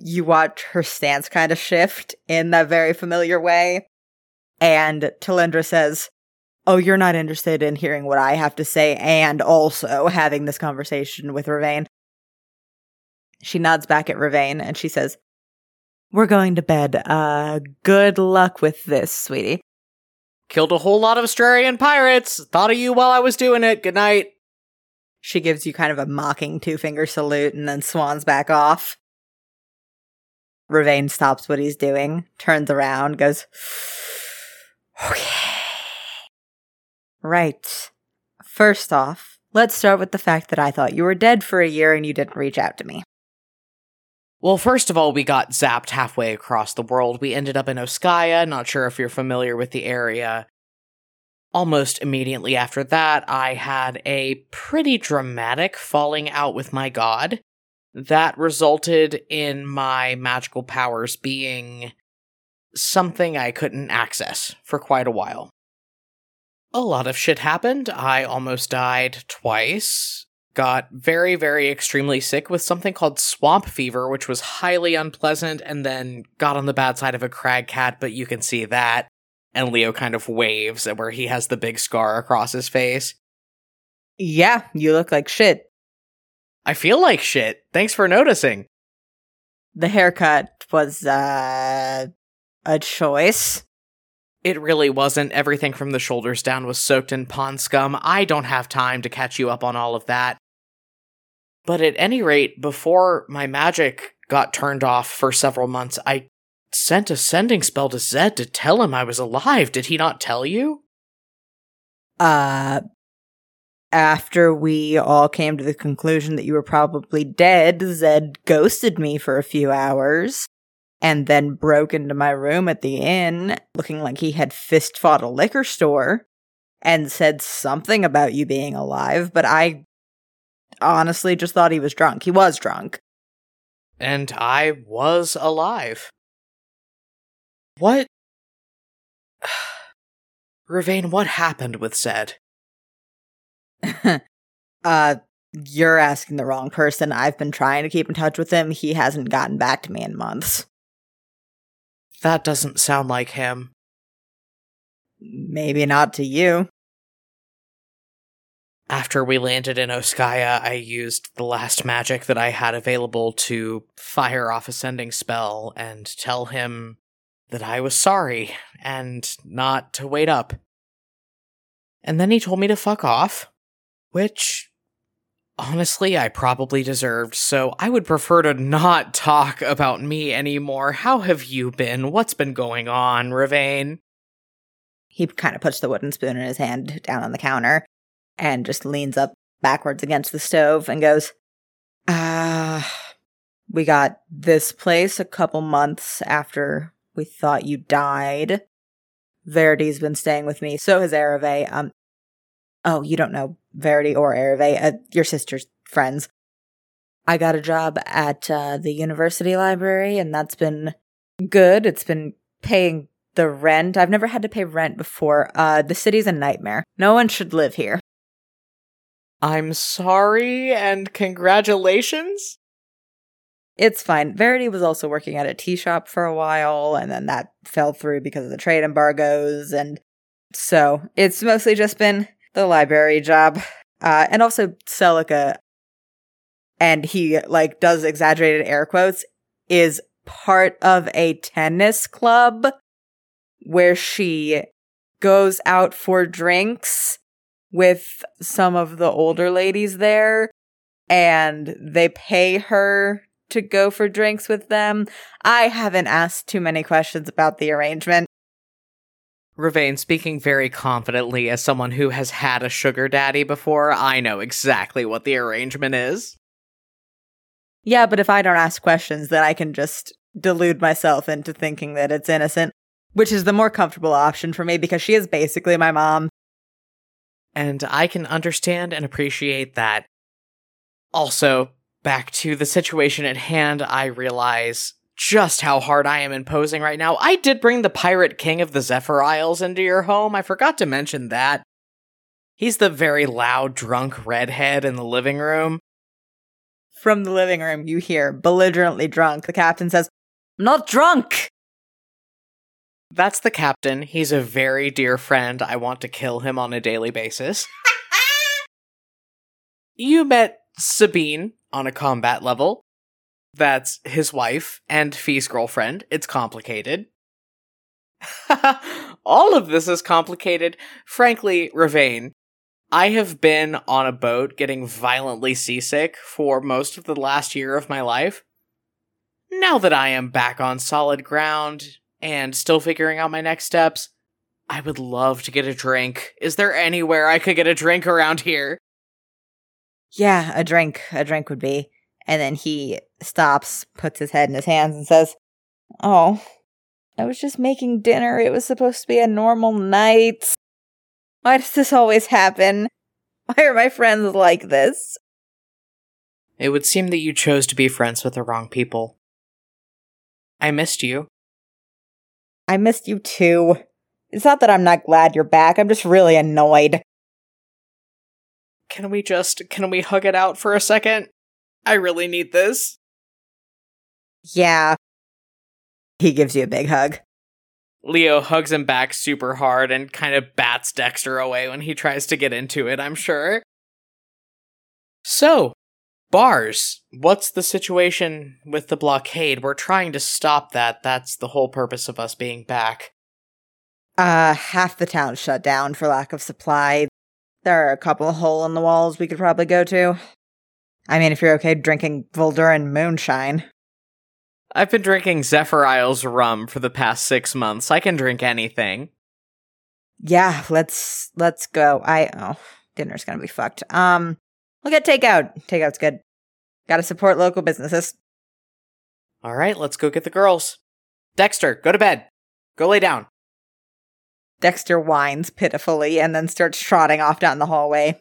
You watch her stance kind of shift in that very familiar way. And Talindra says, Oh, you're not interested in hearing what I have to say and also having this conversation with Ravain. She nods back at Ravain and she says, We're going to bed. Uh, good luck with this, sweetie. Killed a whole lot of Astrarian pirates. Thought of you while I was doing it. Good night. She gives you kind of a mocking two finger salute and then swans back off. Ravain stops what he's doing, turns around, goes, Okay. Right. First off, let's start with the fact that I thought you were dead for a year and you didn't reach out to me. Well, first of all, we got zapped halfway across the world. We ended up in Oskaya, not sure if you're familiar with the area. Almost immediately after that, I had a pretty dramatic falling out with my god. That resulted in my magical powers being something I couldn't access for quite a while. A lot of shit happened. I almost died twice got very, very extremely sick with something called swamp fever, which was highly unpleasant, and then got on the bad side of a crag cat, but you can see that. And Leo kind of waves at where he has the big scar across his face. Yeah, you look like shit. I feel like shit. Thanks for noticing. The haircut was, uh, a choice. It really wasn't. Everything from the shoulders down was soaked in pond scum. I don't have time to catch you up on all of that. But at any rate, before my magic got turned off for several months, I sent a sending spell to Zed to tell him I was alive. Did he not tell you? Uh, after we all came to the conclusion that you were probably dead, Zed ghosted me for a few hours and then broke into my room at the inn looking like he had fist fought a liquor store and said something about you being alive, but I honestly just thought he was drunk. He was drunk. And I was alive. What? Ravain, what happened with Zed? uh, you're asking the wrong person. I've been trying to keep in touch with him. He hasn't gotten back to me in months. That doesn't sound like him. Maybe not to you. After we landed in Oskaya, I used the last magic that I had available to fire off a sending spell and tell him that I was sorry and not to wait up. And then he told me to fuck off, which honestly I probably deserved, so I would prefer to not talk about me anymore. How have you been? What's been going on, Ravain? He kind of puts the wooden spoon in his hand down on the counter and just leans up backwards against the stove and goes, Ah, uh, We got this place a couple months after we thought you died. Verity's been staying with me. So has Ereve. Um, oh, you don't know Verity or Ereve, uh, your sister's friends. I got a job at uh, the university library, and that's been good. It's been paying the rent. I've never had to pay rent before. Uh, the city's a nightmare. No one should live here. I'm sorry and congratulations. It's fine. Verity was also working at a tea shop for a while, and then that fell through because of the trade embargoes. And so it's mostly just been the library job. Uh, and also Celica, and he like does exaggerated air quotes, is part of a tennis club where she goes out for drinks with some of the older ladies there and they pay her to go for drinks with them. I haven't asked too many questions about the arrangement. Ravain speaking very confidently as someone who has had a sugar daddy before, I know exactly what the arrangement is. Yeah, but if I don't ask questions, then I can just delude myself into thinking that it's innocent, which is the more comfortable option for me because she is basically my mom. And I can understand and appreciate that. Also, back to the situation at hand, I realize just how hard I am imposing right now. I did bring the Pirate King of the Zephyr Isles into your home. I forgot to mention that. He's the very loud, drunk redhead in the living room. From the living room, you hear belligerently drunk. The captain says, I'm not drunk! That's the captain. He's a very dear friend. I want to kill him on a daily basis. you met Sabine on a combat level. That's his wife and Fee's girlfriend. It's complicated. All of this is complicated. Frankly, Ravain, I have been on a boat getting violently seasick for most of the last year of my life. Now that I am back on solid ground and still figuring out my next steps, I would love to get a drink. Is there anywhere I could get a drink around here? Yeah, a drink. A drink would be. And then he stops, puts his head in his hands, and says, Oh, I was just making dinner. It was supposed to be a normal night. Why does this always happen? Why are my friends like this? It would seem that you chose to be friends with the wrong people. I missed you. I missed you too. It's not that I'm not glad you're back, I'm just really annoyed. Can we just can we hug it out for a second? I really need this. Yeah. He gives you a big hug. Leo hugs him back super hard and kind of bats Dexter away when he tries to get into it, I'm sure. So, bars. What's the situation with the blockade? We're trying to stop that. That's the whole purpose of us being back. Uh, half the town shut down for lack of supply. There are a couple of hole in the walls we could probably go to. I mean, if you're okay drinking Volduran moonshine. I've been drinking Zephyr Isles rum for the past six months. I can drink anything. Yeah, let's let's go. I oh, dinner's gonna be fucked. Um, we'll get takeout. Takeout's good. Got to support local businesses. All right, let's go get the girls. Dexter, go to bed. Go lay down. Dexter whines pitifully and then starts trotting off down the hallway.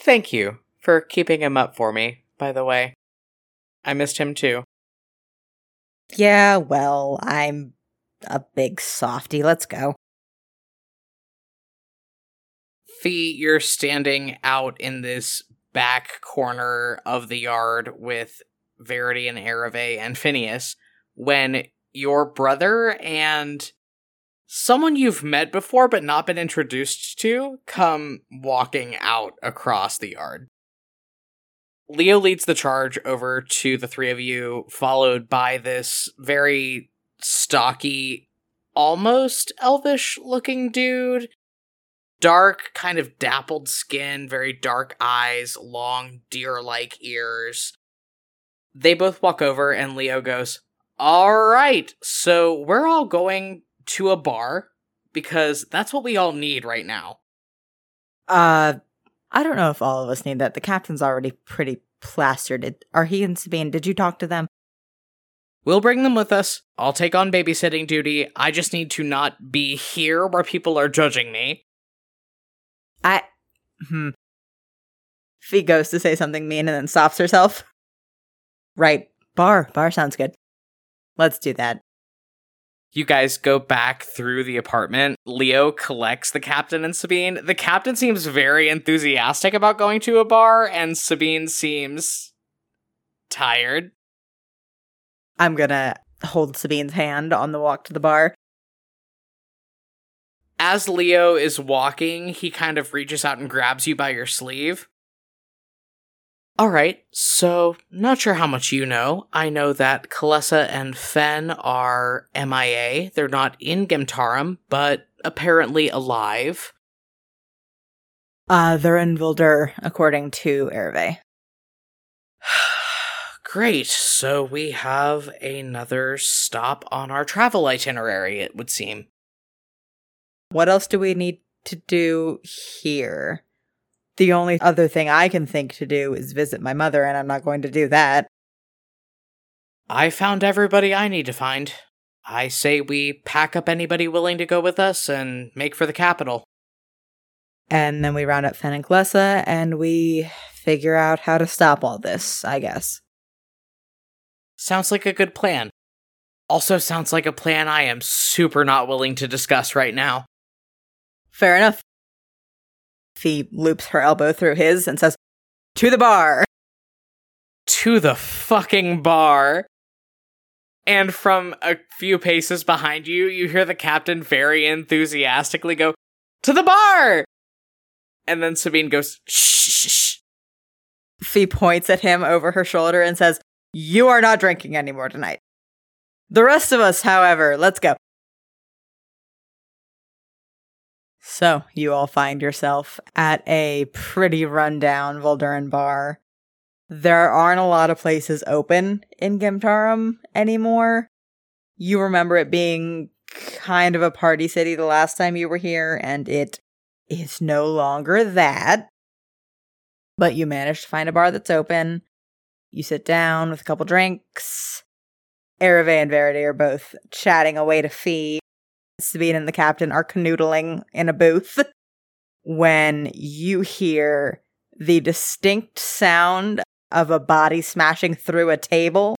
Thank you for keeping him up for me, by the way. I missed him too. Yeah, well, I'm a big softy. Let's go. Fee, you're standing out in this back corner of the yard with Verity and Ereve and Phineas when your brother and someone you've met before but not been introduced to come walking out across the yard. Leo leads the charge over to the three of you, followed by this very stocky, almost elvish looking dude. Dark, kind of dappled skin, very dark eyes, long deer like ears. They both walk over, and Leo goes, All right, so we're all going to a bar because that's what we all need right now. Uh, I don't know if all of us need that. The captain's already pretty plastered. Are he and Sabine? Did you talk to them? We'll bring them with us. I'll take on babysitting duty. I just need to not be here where people are judging me. I. Hmm. Fee goes to say something mean and then stops herself. Right. Bar. Bar sounds good. Let's do that. You guys go back through the apartment. Leo collects the captain and Sabine. The captain seems very enthusiastic about going to a bar, and Sabine seems tired. I'm gonna hold Sabine's hand on the walk to the bar. As Leo is walking, he kind of reaches out and grabs you by your sleeve. All right, so not sure how much you know. I know that Kalessa and Fen are MIA. They're not in Gemtarum, but apparently alive. Uh, they're in Vildur, according to Ereve. Great, so we have another stop on our travel itinerary, it would seem. What else do we need to do here? The only other thing I can think to do is visit my mother, and I'm not going to do that. I found everybody I need to find. I say we pack up anybody willing to go with us and make for the capital. And then we round up Fen and Kalessa, and we figure out how to stop all this, I guess. Sounds like a good plan. Also, sounds like a plan I am super not willing to discuss right now. Fair enough. Fee loops her elbow through his and says, To the bar! To the fucking bar! And from a few paces behind you, you hear the captain very enthusiastically go, To the bar! And then Sabine goes, Shh, shh, shh. Fee points at him over her shoulder and says, You are not drinking anymore tonight. The rest of us, however, let's go. So, you all find yourself at a pretty rundown Volduran bar. There aren't a lot of places open in Gemtarum anymore. You remember it being kind of a party city the last time you were here, and it is no longer that. But you manage to find a bar that's open. You sit down with a couple drinks. Ereve and Verity are both chatting away to Fee Sabine and the captain are canoodling in a booth when you hear the distinct sound of a body smashing through a table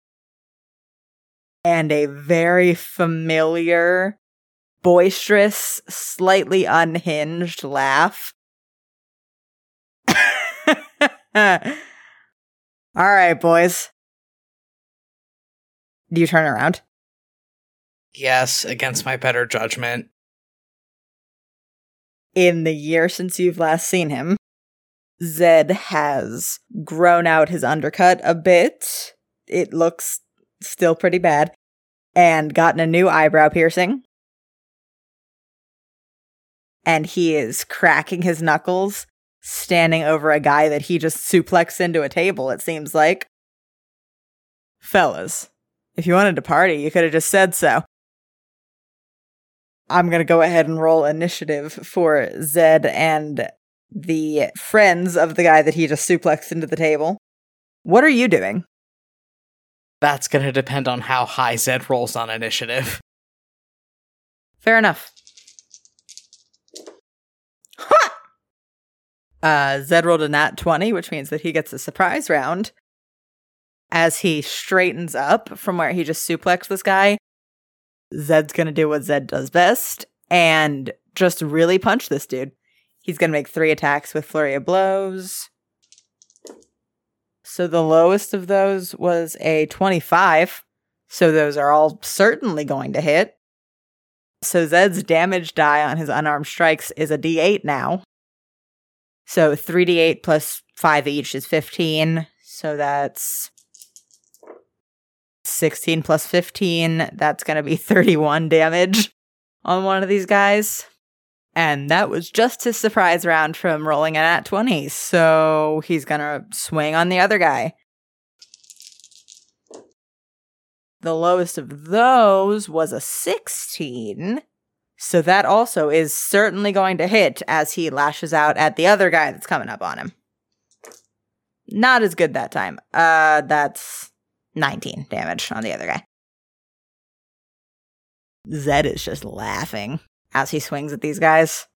and a very familiar, boisterous, slightly unhinged laugh. All right, boys. Do you turn around? Yes, against my better judgment. In the year since you've last seen him, Zed has grown out his undercut a bit. It looks still pretty bad. And gotten a new eyebrow piercing. And he is cracking his knuckles, standing over a guy that he just suplexed into a table, it seems like. Fellas, if you wanted to party, you could have just said so. I'm going to go ahead and roll initiative for Zed and the friends of the guy that he just suplexed into the table. What are you doing? That's going to depend on how high Zed rolls on initiative. Fair enough. Ha! Uh, Zed rolled a nat 20, which means that he gets a surprise round. As he straightens up from where he just suplexed this guy, Zed's gonna do what Zed does best and just really punch this dude. He's gonna make three attacks with flurry of blows. So the lowest of those was a 25. So those are all certainly going to hit. So Zed's damage die on his unarmed strikes is a d8 now. So 3d8 plus 5 each is 15. So that's 16 plus 15, that's going to be 31 damage on one of these guys. And that was just his surprise round from rolling a nat 20. So he's going to swing on the other guy. The lowest of those was a 16. So that also is certainly going to hit as he lashes out at the other guy that's coming up on him. not as good that time. Uh, that's 19 damage on the other guy. Zed is just laughing as he swings at these guys.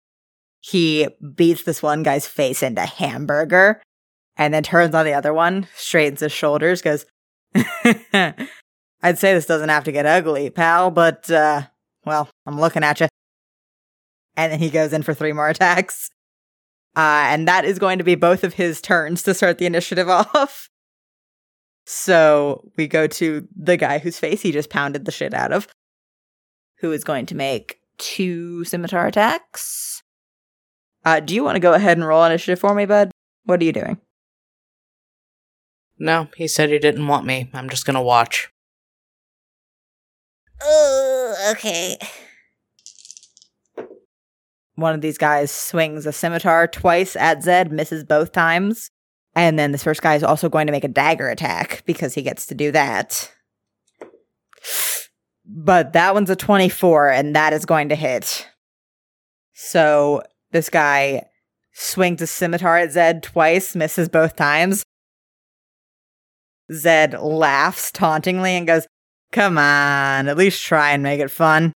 He beats this one guy's face into hamburger and then turns on the other one, straightens his shoulders, goes, I'd say this doesn't have to get ugly, pal, but, uh, well, I'm looking at you. And then he goes in for three more attacks. Uh, and that is going to be both of his turns to start the initiative off. So we go to the guy whose face he just pounded the shit out of, who is going to make two scimitar attacks. Uh, do you want to go ahead and roll initiative for me, bud? What are you doing? No, he said he didn't want me. I'm just gonna watch. Oh, okay. One of these guys swings a scimitar twice at Zed, misses both times. And then this first guy is also going to make a dagger attack because he gets to do that. But that one's a 24, and that is going to hit. So this guy swings a scimitar at Zed twice, misses both times. Zed laughs tauntingly and goes, Come on, at least try and make it fun.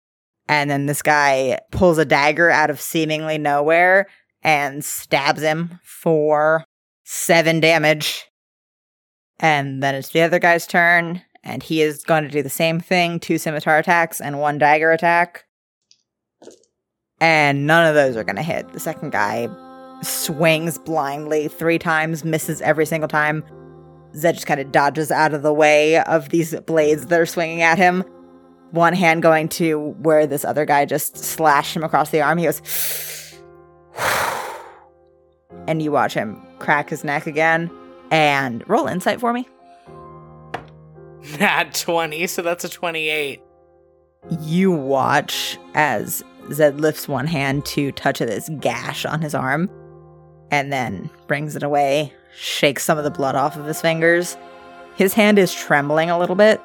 And then this guy pulls a dagger out of seemingly nowhere and stabs him for seven damage. And then it's the other guy's turn, and he is going to do the same thing two scimitar attacks and one dagger attack. And none of those are going to hit. The second guy swings blindly three times, misses every single time. Zed just kind of dodges out of the way of these blades that are swinging at him one hand going to where this other guy just slashed him across the arm. He goes, and you watch him crack his neck again and roll insight for me. Nat 20, so that's a 28. You watch as Zed lifts one hand to touch this gash on his arm and then brings it away, shakes some of the blood off of his fingers. His hand is trembling a little bit,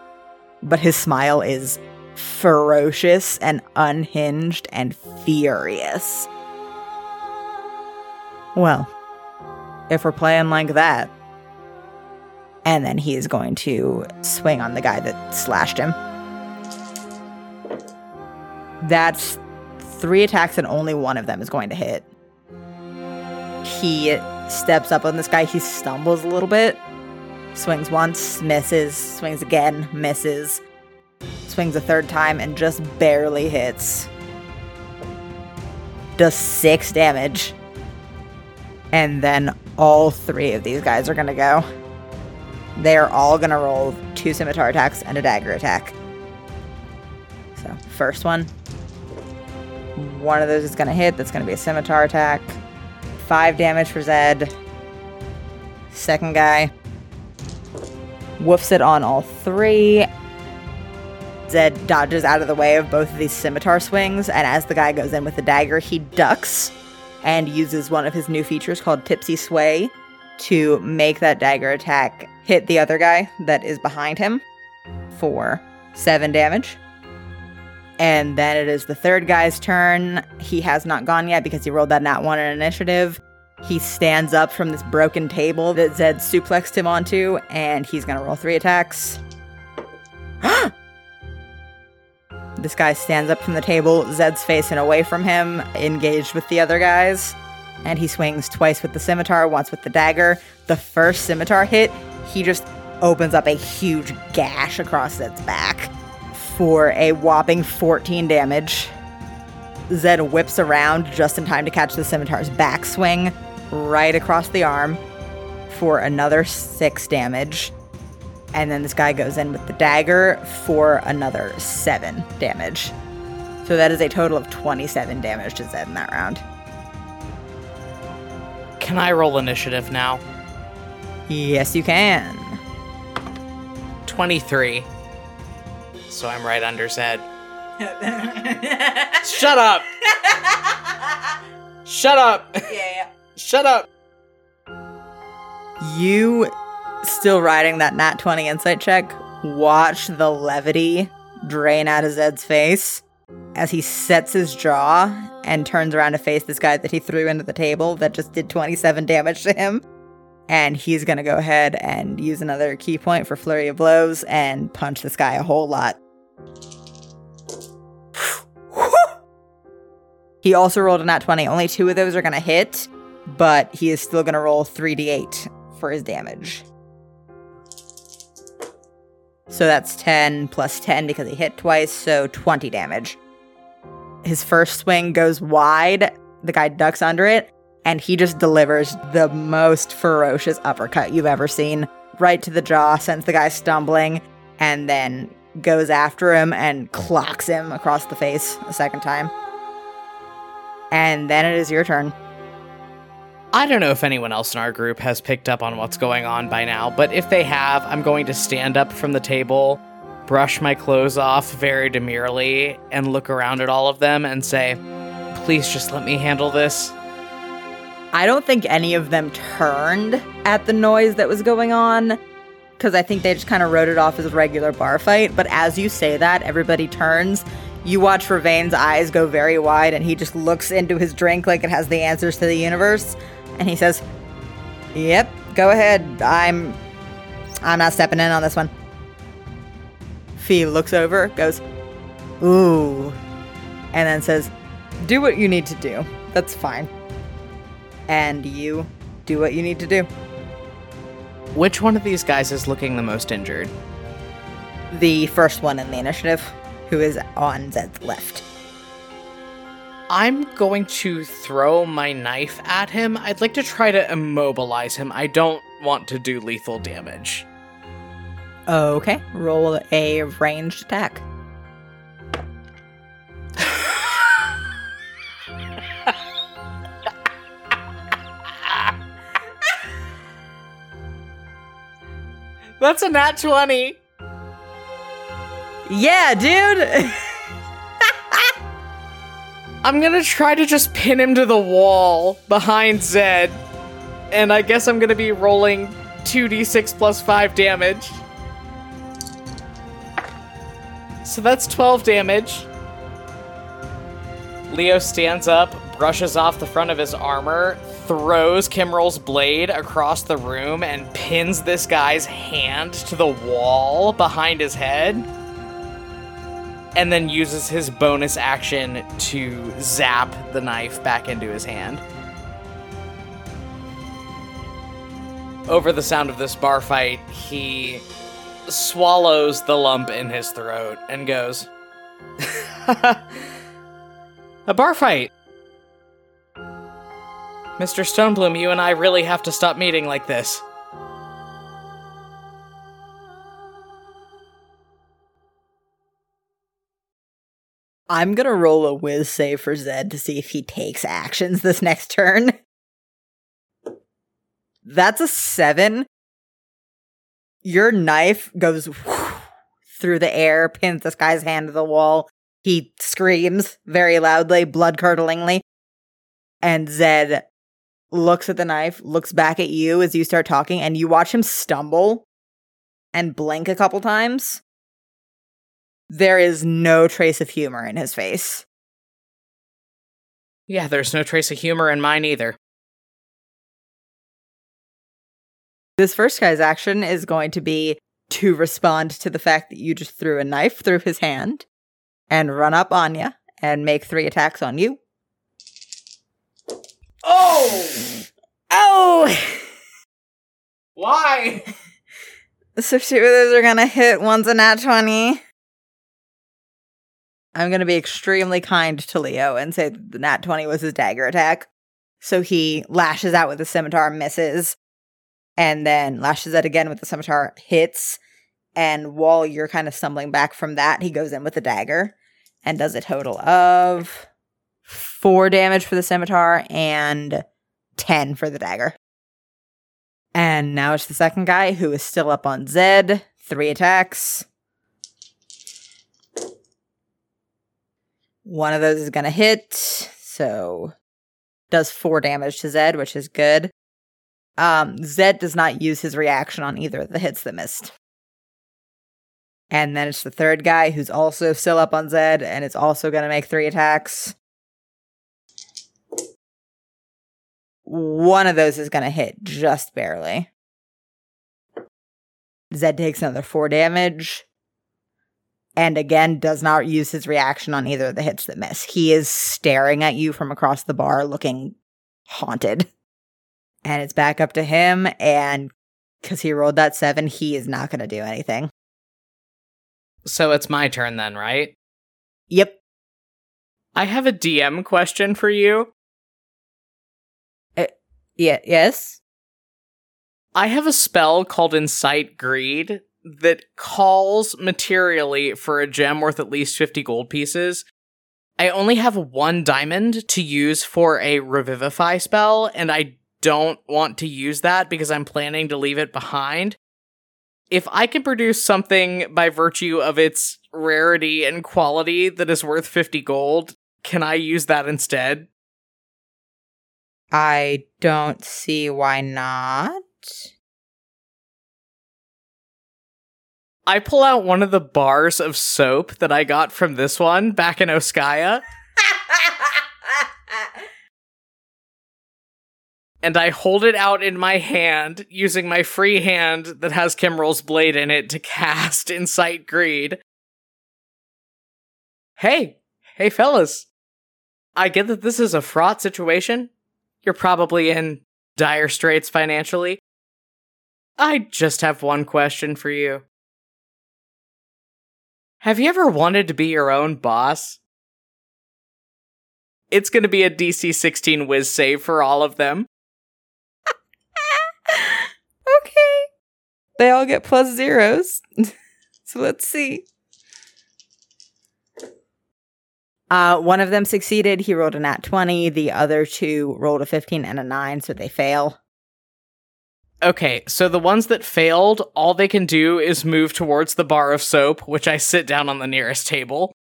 but his smile is ferocious and unhinged and furious. Well, if we're playing like that, and then he is going to swing on the guy that slashed him. That's three attacks, and only one of them is going to hit. He steps up on this guy. He stumbles a little bit, swings once, misses, swings again, misses, swings a third time and just barely hits. Does six damage. And then all three of these guys are gonna go. They're all gonna roll two scimitar attacks and a dagger attack. So, first one. One of those is gonna hit. That's gonna be a scimitar attack. Five damage for Zed. Second guy. Woofs it on all three Zed dodges out of the way of both of these scimitar swings, and as the guy goes in with the dagger, he ducks and uses one of his new features called Tipsy Sway to make that dagger attack hit the other guy that is behind him for seven damage. And then it is the third guy's turn. He has not gone yet because he rolled that nat one in initiative. He stands up from this broken table that Zed suplexed him onto, and he's gonna roll three attacks. This guy stands up from the table, Zed's facing away from him, engaged with the other guys. And he swings twice with the scimitar, once with the dagger. The first scimitar hit, he just opens up a huge gash across Zed's back for a whopping 14 damage. Zed whips around just in time to catch the scimitar's backswing right across the arm for another 6 damage. And then this guy goes in with the dagger for another seven damage. So that is a total of 27 damage to Zed in that round. Can I roll initiative now? Yes, you can. 23. So I'm right under Zed. Shut up! Shut up! Yeah. Shut up! You still riding that nat 20 insight check, watch the levity drain out of Zed's face as he sets his jaw and turns around to face this guy that he threw into the table that just did 27 damage to him. And he's going to go ahead and use another ki point for Flurry of Blows and punch this guy a whole lot. he also rolled a nat 20. Only two of those are going to hit, but he is still going to roll 3d8 for his damage. So that's 10 plus 10 because he hit twice, so 20 damage. His first swing goes wide, the guy ducks under it, and he just delivers the most ferocious uppercut you've ever seen. Right to the jaw, sends the guy stumbling, and then goes after him and clocks him across the face a second time. And then it is your turn. I don't know if anyone else in our group has picked up on what's going on by now, but if they have, I'm going to stand up from the table, brush my clothes off very demurely, and look around at all of them and say, Please just let me handle this. I don't think any of them turned at the noise that was going on because I think they just kind of wrote it off as a regular bar fight. But as you say that, everybody turns. You watch Ravain's eyes go very wide and he just looks into his drink like it has the answers to the universe and he says, "Yep, go ahead. I'm I'm not stepping in on this one." Fee looks over, goes, "Ooh," and then says, "Do what you need to do. That's fine." And you do what you need to do. Which one of these guys is looking the most injured? The first one in the initiative, who is on Zed's left. I'm going to throw my knife at him. I'd like to try to immobilize him. I don't want to do lethal damage. Okay, roll a ranged attack. That's a nat 20. Yeah, dude. I'm gonna try to just pin him to the wall behind Zed. And I guess I'm gonna be rolling 2d6 plus 5 damage. So that's 12 damage. Leo stands up, brushes off the front of his armor, throws Kimrel's blade across the room, and pins this guy's hand to the wall behind his head. And then uses his bonus action to zap the knife back into his hand. Over the sound of this bar fight, he swallows the lump in his throat and goes, A bar fight. Mr. Stonebloom, you and I really have to stop meeting like this. I'm gonna roll a whiz save for Zed to see if he takes actions this next turn. That's a seven. Your knife goes through the air, pins this guy's hand to the wall. He screams very loudly, blood curdlingly. And Zed looks at the knife, looks back at you as you start talking, and you watch him stumble and blink a couple times. There is no trace of humor in his face. Yeah, there's no trace of humor in mine either. This first guy's action is going to be to respond to the fact that you just threw a knife through his hand and run up on you and make three attacks on you. Oh! Oh! Why? So two of those are gonna hit. One's a nat 20. I'm gonna be extremely kind to Leo and say the nat 20 was his dagger attack. So he lashes out with the scimitar, misses, and then lashes out again with the scimitar, hits. And while you're kind of stumbling back from that, he goes in with the dagger and does a total of four damage for the scimitar and 10 for the dagger. And now it's the second guy who is still up on Zed. Three attacks. One of those is going to hit. So does four damage to Zed, which is good. Um, Zed does not use his reaction on either of the hits that missed. And then it's the third guy who's also still up on Zed and it's also going to make three attacks. One of those is going to hit just barely. Zed takes another four damage. And again, does not use his reaction on either of the hits that miss. He is staring at you from across the bar, looking haunted. And it's back up to him. And because he rolled that seven, he is not going to do anything. So it's my turn then, right? Yep. I have a DM question for you. Uh, yeah. Yes. I have a spell called Incite Greed that calls materially for a gem worth at least 50 gold pieces. I only have one diamond to use for a Revivify spell, and I don't want to use that because I'm planning to leave it behind. If I can produce something by virtue of its rarity and quality that is worth 50 gold, can I use that instead? I don't see why not. I pull out one of the bars of soap that I got from this one back in Oskaya, and I hold it out in my hand using my free hand that has Kimrel's blade in it to cast Incite Greed. Hey, hey fellas. I get that this is a fraught situation. You're probably in dire straits financially. I just have one question for you. Have you ever wanted to be your own boss? It's going to be a DC 16 whiz save for all of them. okay. They all get plus zeros. so let's see. Uh, one of them succeeded. He rolled a nat 20. The other two rolled a 15 and a 9, so they fail. Okay, so the ones that failed, all they can do is move towards the bar of soap, which I sit down on the nearest table.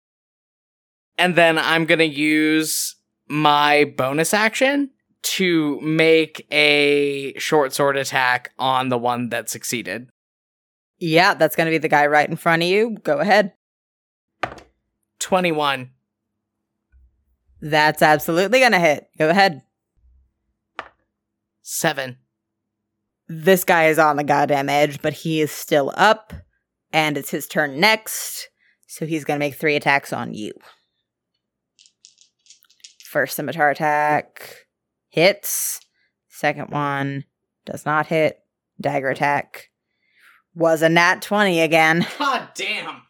And then I'm going to use my bonus action to make a short sword attack on the one that succeeded. Yeah, that's going to be the guy right in front of you. Go ahead. 21. That's absolutely going to hit. Go ahead. 7. This guy is on the goddamn edge, but he is still up, and it's his turn next. So he's going to make three attacks on you. First scimitar attack hits. Second one does not hit. Dagger attack was a nat 20 again. God damn.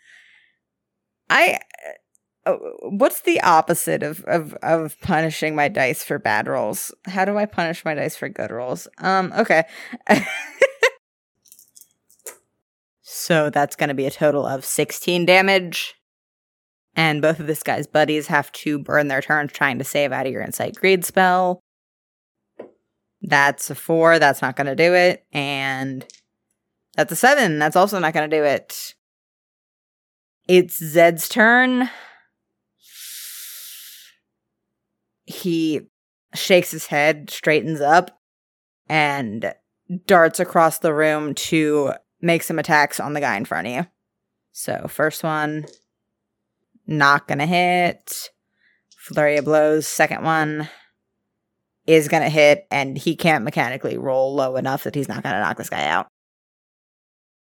I what's the opposite of, of of punishing my dice for bad rolls? How do I punish my dice for good rolls? Um, okay. so that's going to be a total of 16 damage. And both of this guy's buddies have to burn their turns trying to save out of your Incite Greed spell. That's a four. That's not going to do it. And that's a seven. That's also not going to do it. It's Zed's turn. He shakes his head, straightens up, and darts across the room to make some attacks on the guy in front of you. So, first one, not gonna hit. Flurry of blows. Second one is gonna hit, and he can't mechanically roll low enough that he's not gonna knock this guy out.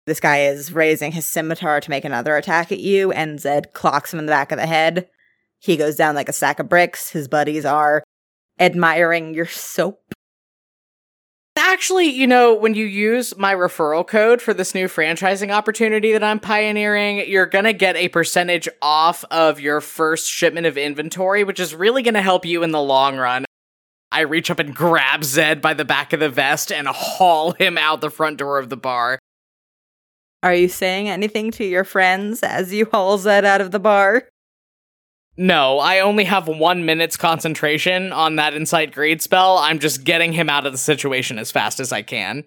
This guy is raising his scimitar to make another attack at you, and Zed clocks him in the back of the head. He goes down like a sack of bricks. His buddies are admiring your soap. Actually, you know, when you use my referral code for this new franchising opportunity that I'm pioneering, you're going to get a percentage off of your first shipment of inventory, which is really going to help you in the long run. I reach up and grab Zed by the back of the vest and haul him out the front door of the bar. Are you saying anything to your friends as you haul Zed out of the bar? No, I only have one minute's concentration on that Incite Greed spell. I'm just getting him out of the situation as fast as I can.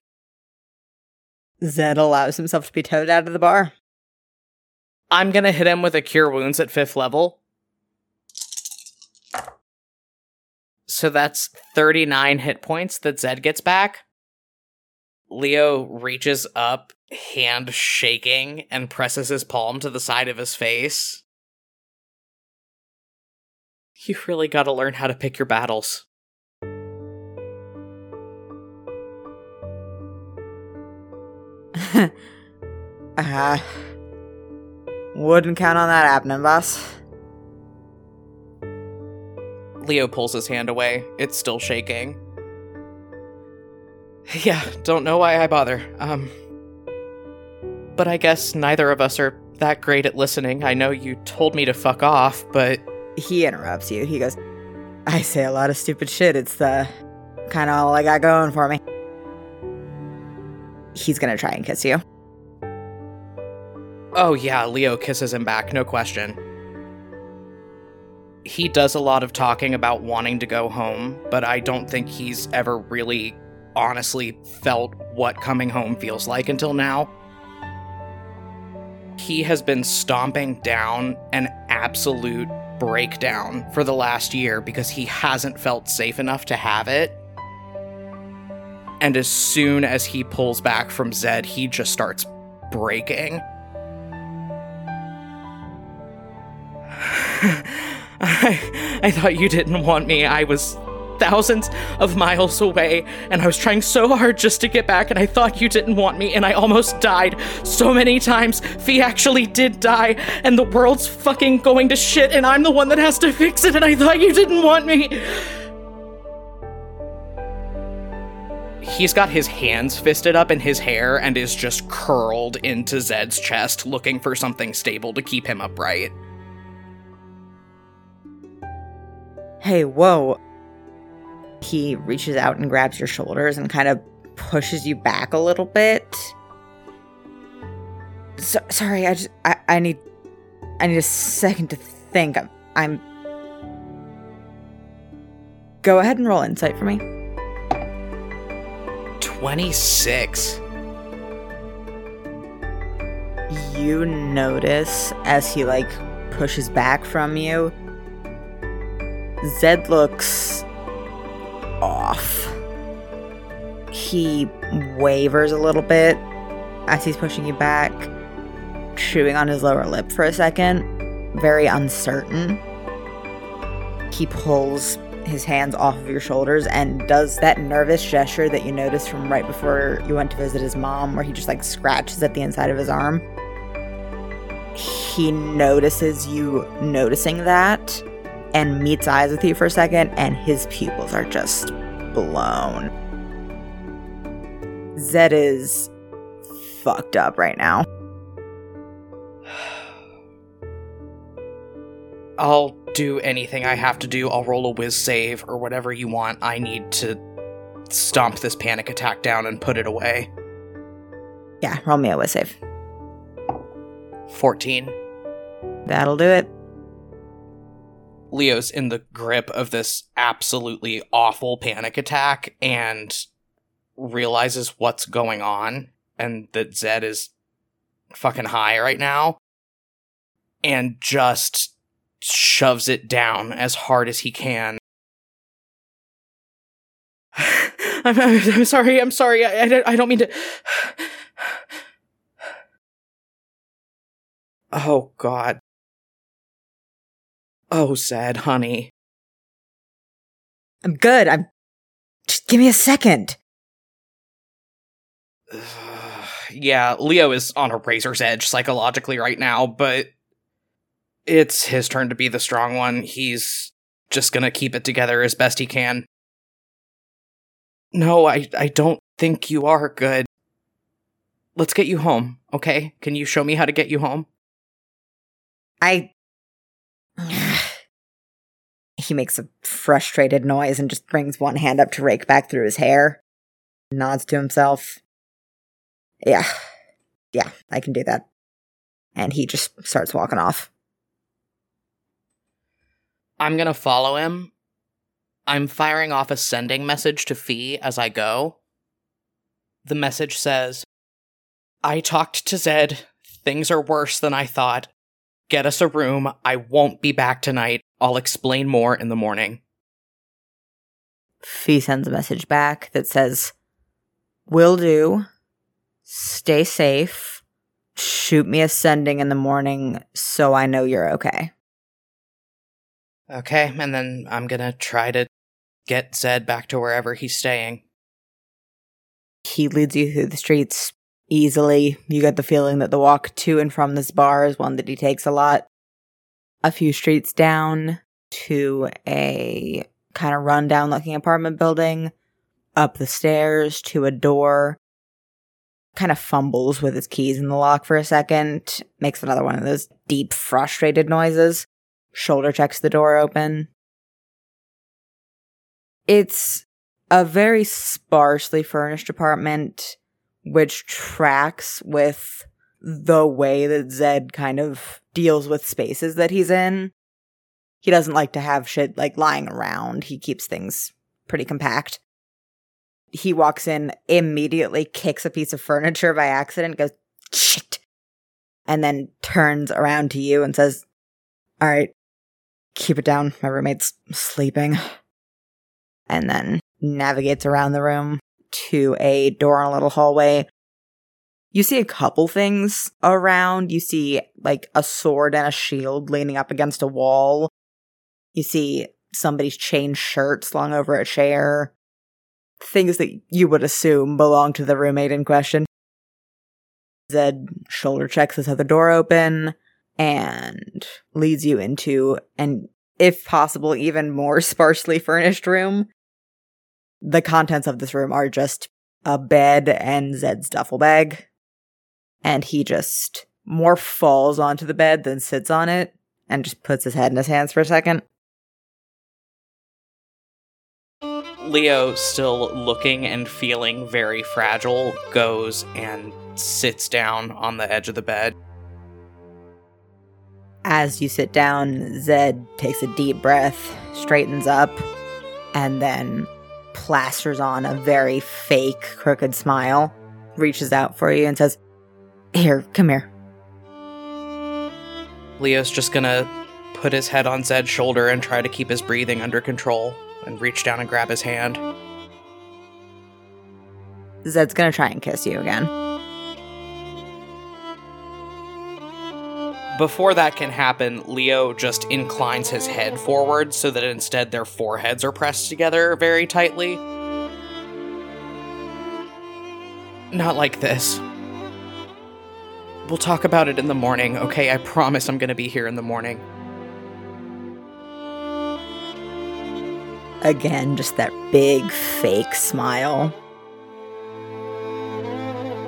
Zed allows himself to be towed out of the bar. I'm gonna hit him with a Cure Wounds at fifth level. So that's 39 hit points that Zed gets back. Leo reaches up, hand shaking, and presses his palm to the side of his face you really got to learn how to pick your battles. uh, wouldn't count on that happening, boss. Leo pulls his hand away. It's still shaking. Yeah, don't know why I bother. Um. But I guess neither of us are that great at listening. I know you told me to fuck off, but. He interrupts you. He goes, I say a lot of stupid shit. It's the kind of all I got going for me. He's gonna try and kiss you. Oh, yeah, Leo kisses him back, no question. He does a lot of talking about wanting to go home, but I don't think he's ever really honestly felt what coming home feels like until now. He has been stomping down an absolute breakdown for the last year because he hasn't felt safe enough to have it. And as soon as he pulls back from Zed, he just starts breaking. I, I thought you didn't want me. I was thousands of miles away, and I was trying so hard just to get back, and I thought you didn't want me, and I almost died so many times. Fee actually did die, and the world's fucking going to shit, and I'm the one that has to fix it, and I thought you didn't want me. He's got his hands fisted up in his hair and is just curled into Zed's chest, looking for something stable to keep him upright. Hey, whoa. He reaches out and grabs your shoulders and kind of pushes you back a little bit. So, sorry, I just I, I need I need a second to think. I'm, I'm Go ahead and roll insight for me. 26. You notice as he like pushes back from you, Zed looks off. He wavers a little bit as he's pushing you back, chewing on his lower lip for a second, very uncertain. He pulls his hands off of your shoulders and does that nervous gesture that you noticed from right before you went to visit his mom, where he just like scratches at the inside of his arm. He notices you noticing that and meets eyes with you for a second, and his pupils are just blown. Zed is fucked up right now. I'll do anything I have to do. I'll roll a whiz save or whatever you want. I need to stomp this panic attack down and put it away. Yeah, roll me a whiz save. 14. That'll do it. Leo's in the grip of this absolutely awful panic attack and realizes what's going on and that Zed is fucking high right now and just shoves it down as hard as he can. I'm, I'm, sorry, I'm sorry, I, I, I don't mean to. Oh, God. Oh, sad honey. I'm good. I'm. Just give me a second. yeah, Leo is on a razor's edge psychologically right now, but it's his turn to be the strong one. He's just gonna keep it together as best he can. No, I, I don't think you are good. Let's get you home, okay? Can you show me how to get you home? I. he makes a frustrated noise and just brings one hand up to rake back through his hair. Nods to himself. Yeah. Yeah, I can do that. And he just starts walking off. I'm gonna follow him. I'm firing off a sending message to Fee as I go. The message says, I talked to Zed. Things are worse than I thought. Get us a room. I won't be back tonight. I'll explain more in the morning. Fee sends a message back that says, Will do. Stay safe. Shoot me a sending in the morning so I know you're okay. Okay, and then I'm gonna try to get Zed back to wherever he's staying. He leads you through the streets easily. You get the feeling that the walk to and from this bar is one that he takes a lot. A few streets down to a kind of rundown looking apartment building, up the stairs to a door, kind of fumbles with his keys in the lock for a second, makes another one of those deep, frustrated noises, shoulder checks the door open. It's a very sparsely furnished apartment, which tracks with the way that Zed kind of deals with spaces that he's in. He doesn't like to have shit like lying around. He keeps things pretty compact. He walks in, immediately kicks a piece of furniture by accident, goes, shit, and then turns around to you and says, All right, keep it down. My roommate's sleeping. And then navigates around the room to a door in a little hallway. You see a couple things around. You see like a sword and a shield leaning up against a wall. You see somebody's chain shirt slung over a chair. Things that you would assume belong to the roommate in question. Zed shoulder checks this other door open and leads you into an, if possible, even more sparsely furnished room. The contents of this room are just a bed and Zed's duffel bag. And he just more falls onto the bed than sits on it and just puts his head in his hands for a second. Leo, still looking and feeling very fragile, goes and sits down on the edge of the bed. As you sit down, Zed takes a deep breath, straightens up, and then plasters on a very fake, crooked smile, reaches out for you and says, Here, come here. Leo's just gonna put his head on Zed's shoulder and try to keep his breathing under control and reach down and grab his hand. Zed's gonna try and kiss you again. Before that can happen, Leo just inclines his head forward so that instead their foreheads are pressed together very tightly. Not like this. We'll talk about it in the morning, okay? I promise I'm gonna be here in the morning. Again, just that big fake smile.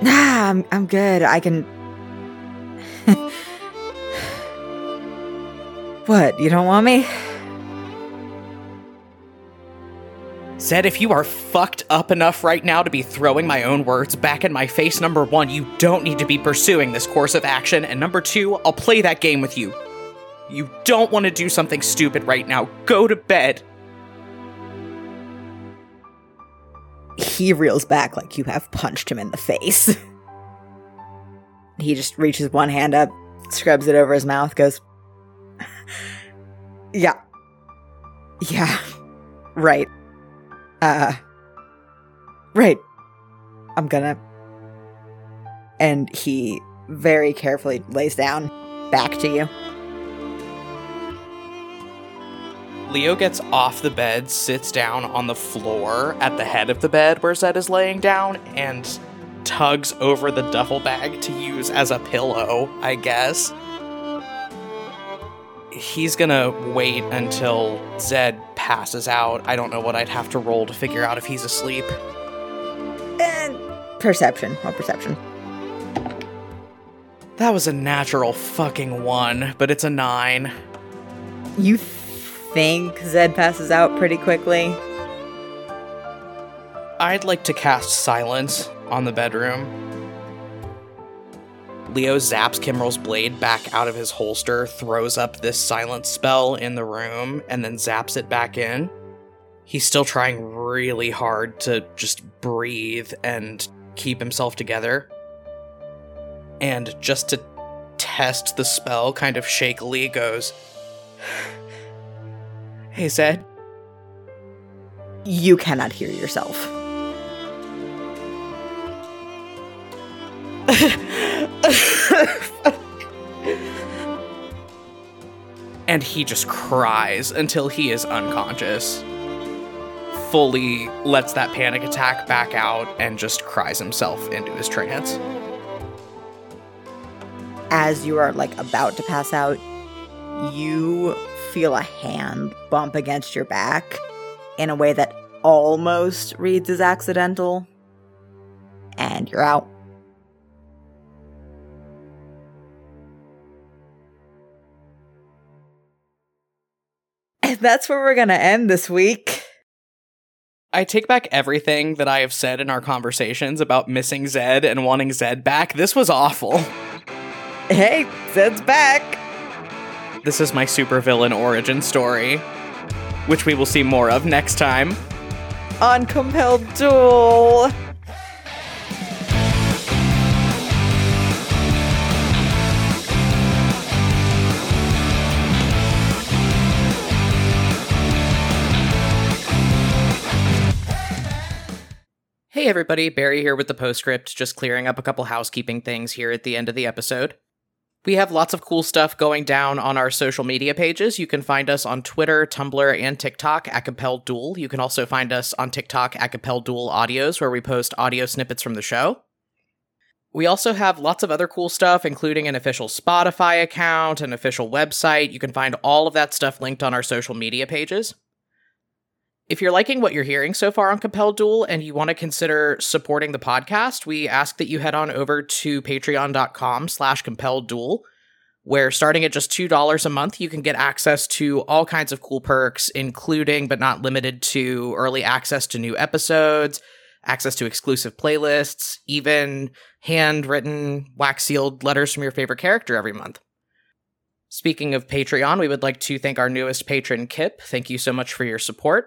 Nah, I'm I'm good. I can What, you don't want me? Said if you are fucked up enough right now to be throwing my own words back in my face, number one, you don't need to be pursuing this course of action, and number two, I'll play that game with you. You don't want to do something stupid right now. Go to bed. He reels back like you have punched him in the face. he just reaches one hand up, scrubs it over his mouth, goes, Yeah. Yeah. Right. Uh. Right. I'm gonna. And he very carefully lays down back to you. Leo gets off the bed, sits down on the floor at the head of the bed where Zed is laying down, and tugs over the duffel bag to use as a pillow, I guess. He's gonna wait until Zed passes out. I don't know what I'd have to roll to figure out if he's asleep. And perception. What perception? That was a natural fucking one, but it's a nine. You think Zed passes out pretty quickly? I'd like to cast silence on the bedroom. Leo zaps Kimrel's blade back out of his holster, throws up this silence spell in the room, and then zaps it back in. He's still trying really hard to just breathe and keep himself together. And just to test the spell, kind of shakily goes, Hey, Zed. You cannot hear yourself. and he just cries until he is unconscious. Fully lets that panic attack back out and just cries himself into his trance. as you are like about to pass out, you feel a hand bump against your back in a way that almost reads as accidental. And you're out. That's where we're going to end this week. I take back everything that I have said in our conversations about missing Zed and wanting Zed back. This was awful. Hey, Zed's back. This is my supervillain origin story, which we will see more of next time. On Compelled Duel. Hey everybody, Barry here with the postscript, just clearing up a couple housekeeping things here at the end of the episode. We have lots of cool stuff going down on our social media pages. You can find us on Twitter, Tumblr, and TikTok Compelled Duel. You can also find us on TikTok Compelled Duel Audios, where we post audio snippets from the show. We also have lots of other cool stuff, including an official Spotify account, an official website. You can find all of that stuff linked on our social media pages. If you're liking what you're hearing so far on Compelled Duel and you want to consider supporting the podcast, we ask that you head on over to patreon.com slash compelled duel, where starting at just $2 a month, you can get access to all kinds of cool perks, including but not limited to early access to new episodes, access to exclusive playlists, even handwritten, wax sealed letters from your favorite character every month. Speaking of Patreon, we would like to thank our newest patron, Kip. Thank you so much for your support.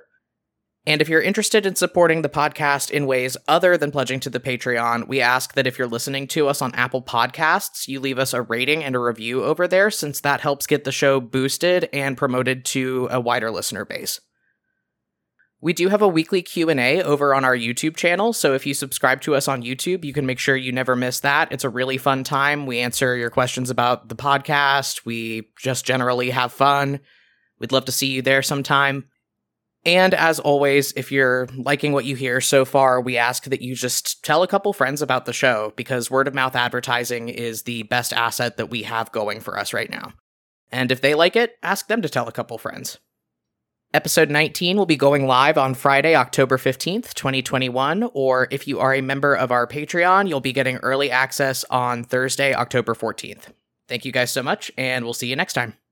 And if you're interested in supporting the podcast in ways other than pledging to the Patreon, we ask that if you're listening to us on Apple Podcasts, you leave us a rating and a review over there since that helps get the show boosted and promoted to a wider listener base. We do have a weekly Q&A over on our YouTube channel, so if you subscribe to us on YouTube, you can make sure you never miss that. It's a really fun time. We answer your questions about the podcast. We just generally have fun. We'd love to see you there sometime. And as always, if you're liking what you hear so far, we ask that you just tell a couple friends about the show because word of mouth advertising is the best asset that we have going for us right now. And if they like it, ask them to tell a couple friends. Episode 19 will be going live on Friday, October 15th, 2021, or if you are a member of our Patreon, you'll be getting early access on Thursday, October 14th. Thank you guys so much, and we'll see you next time.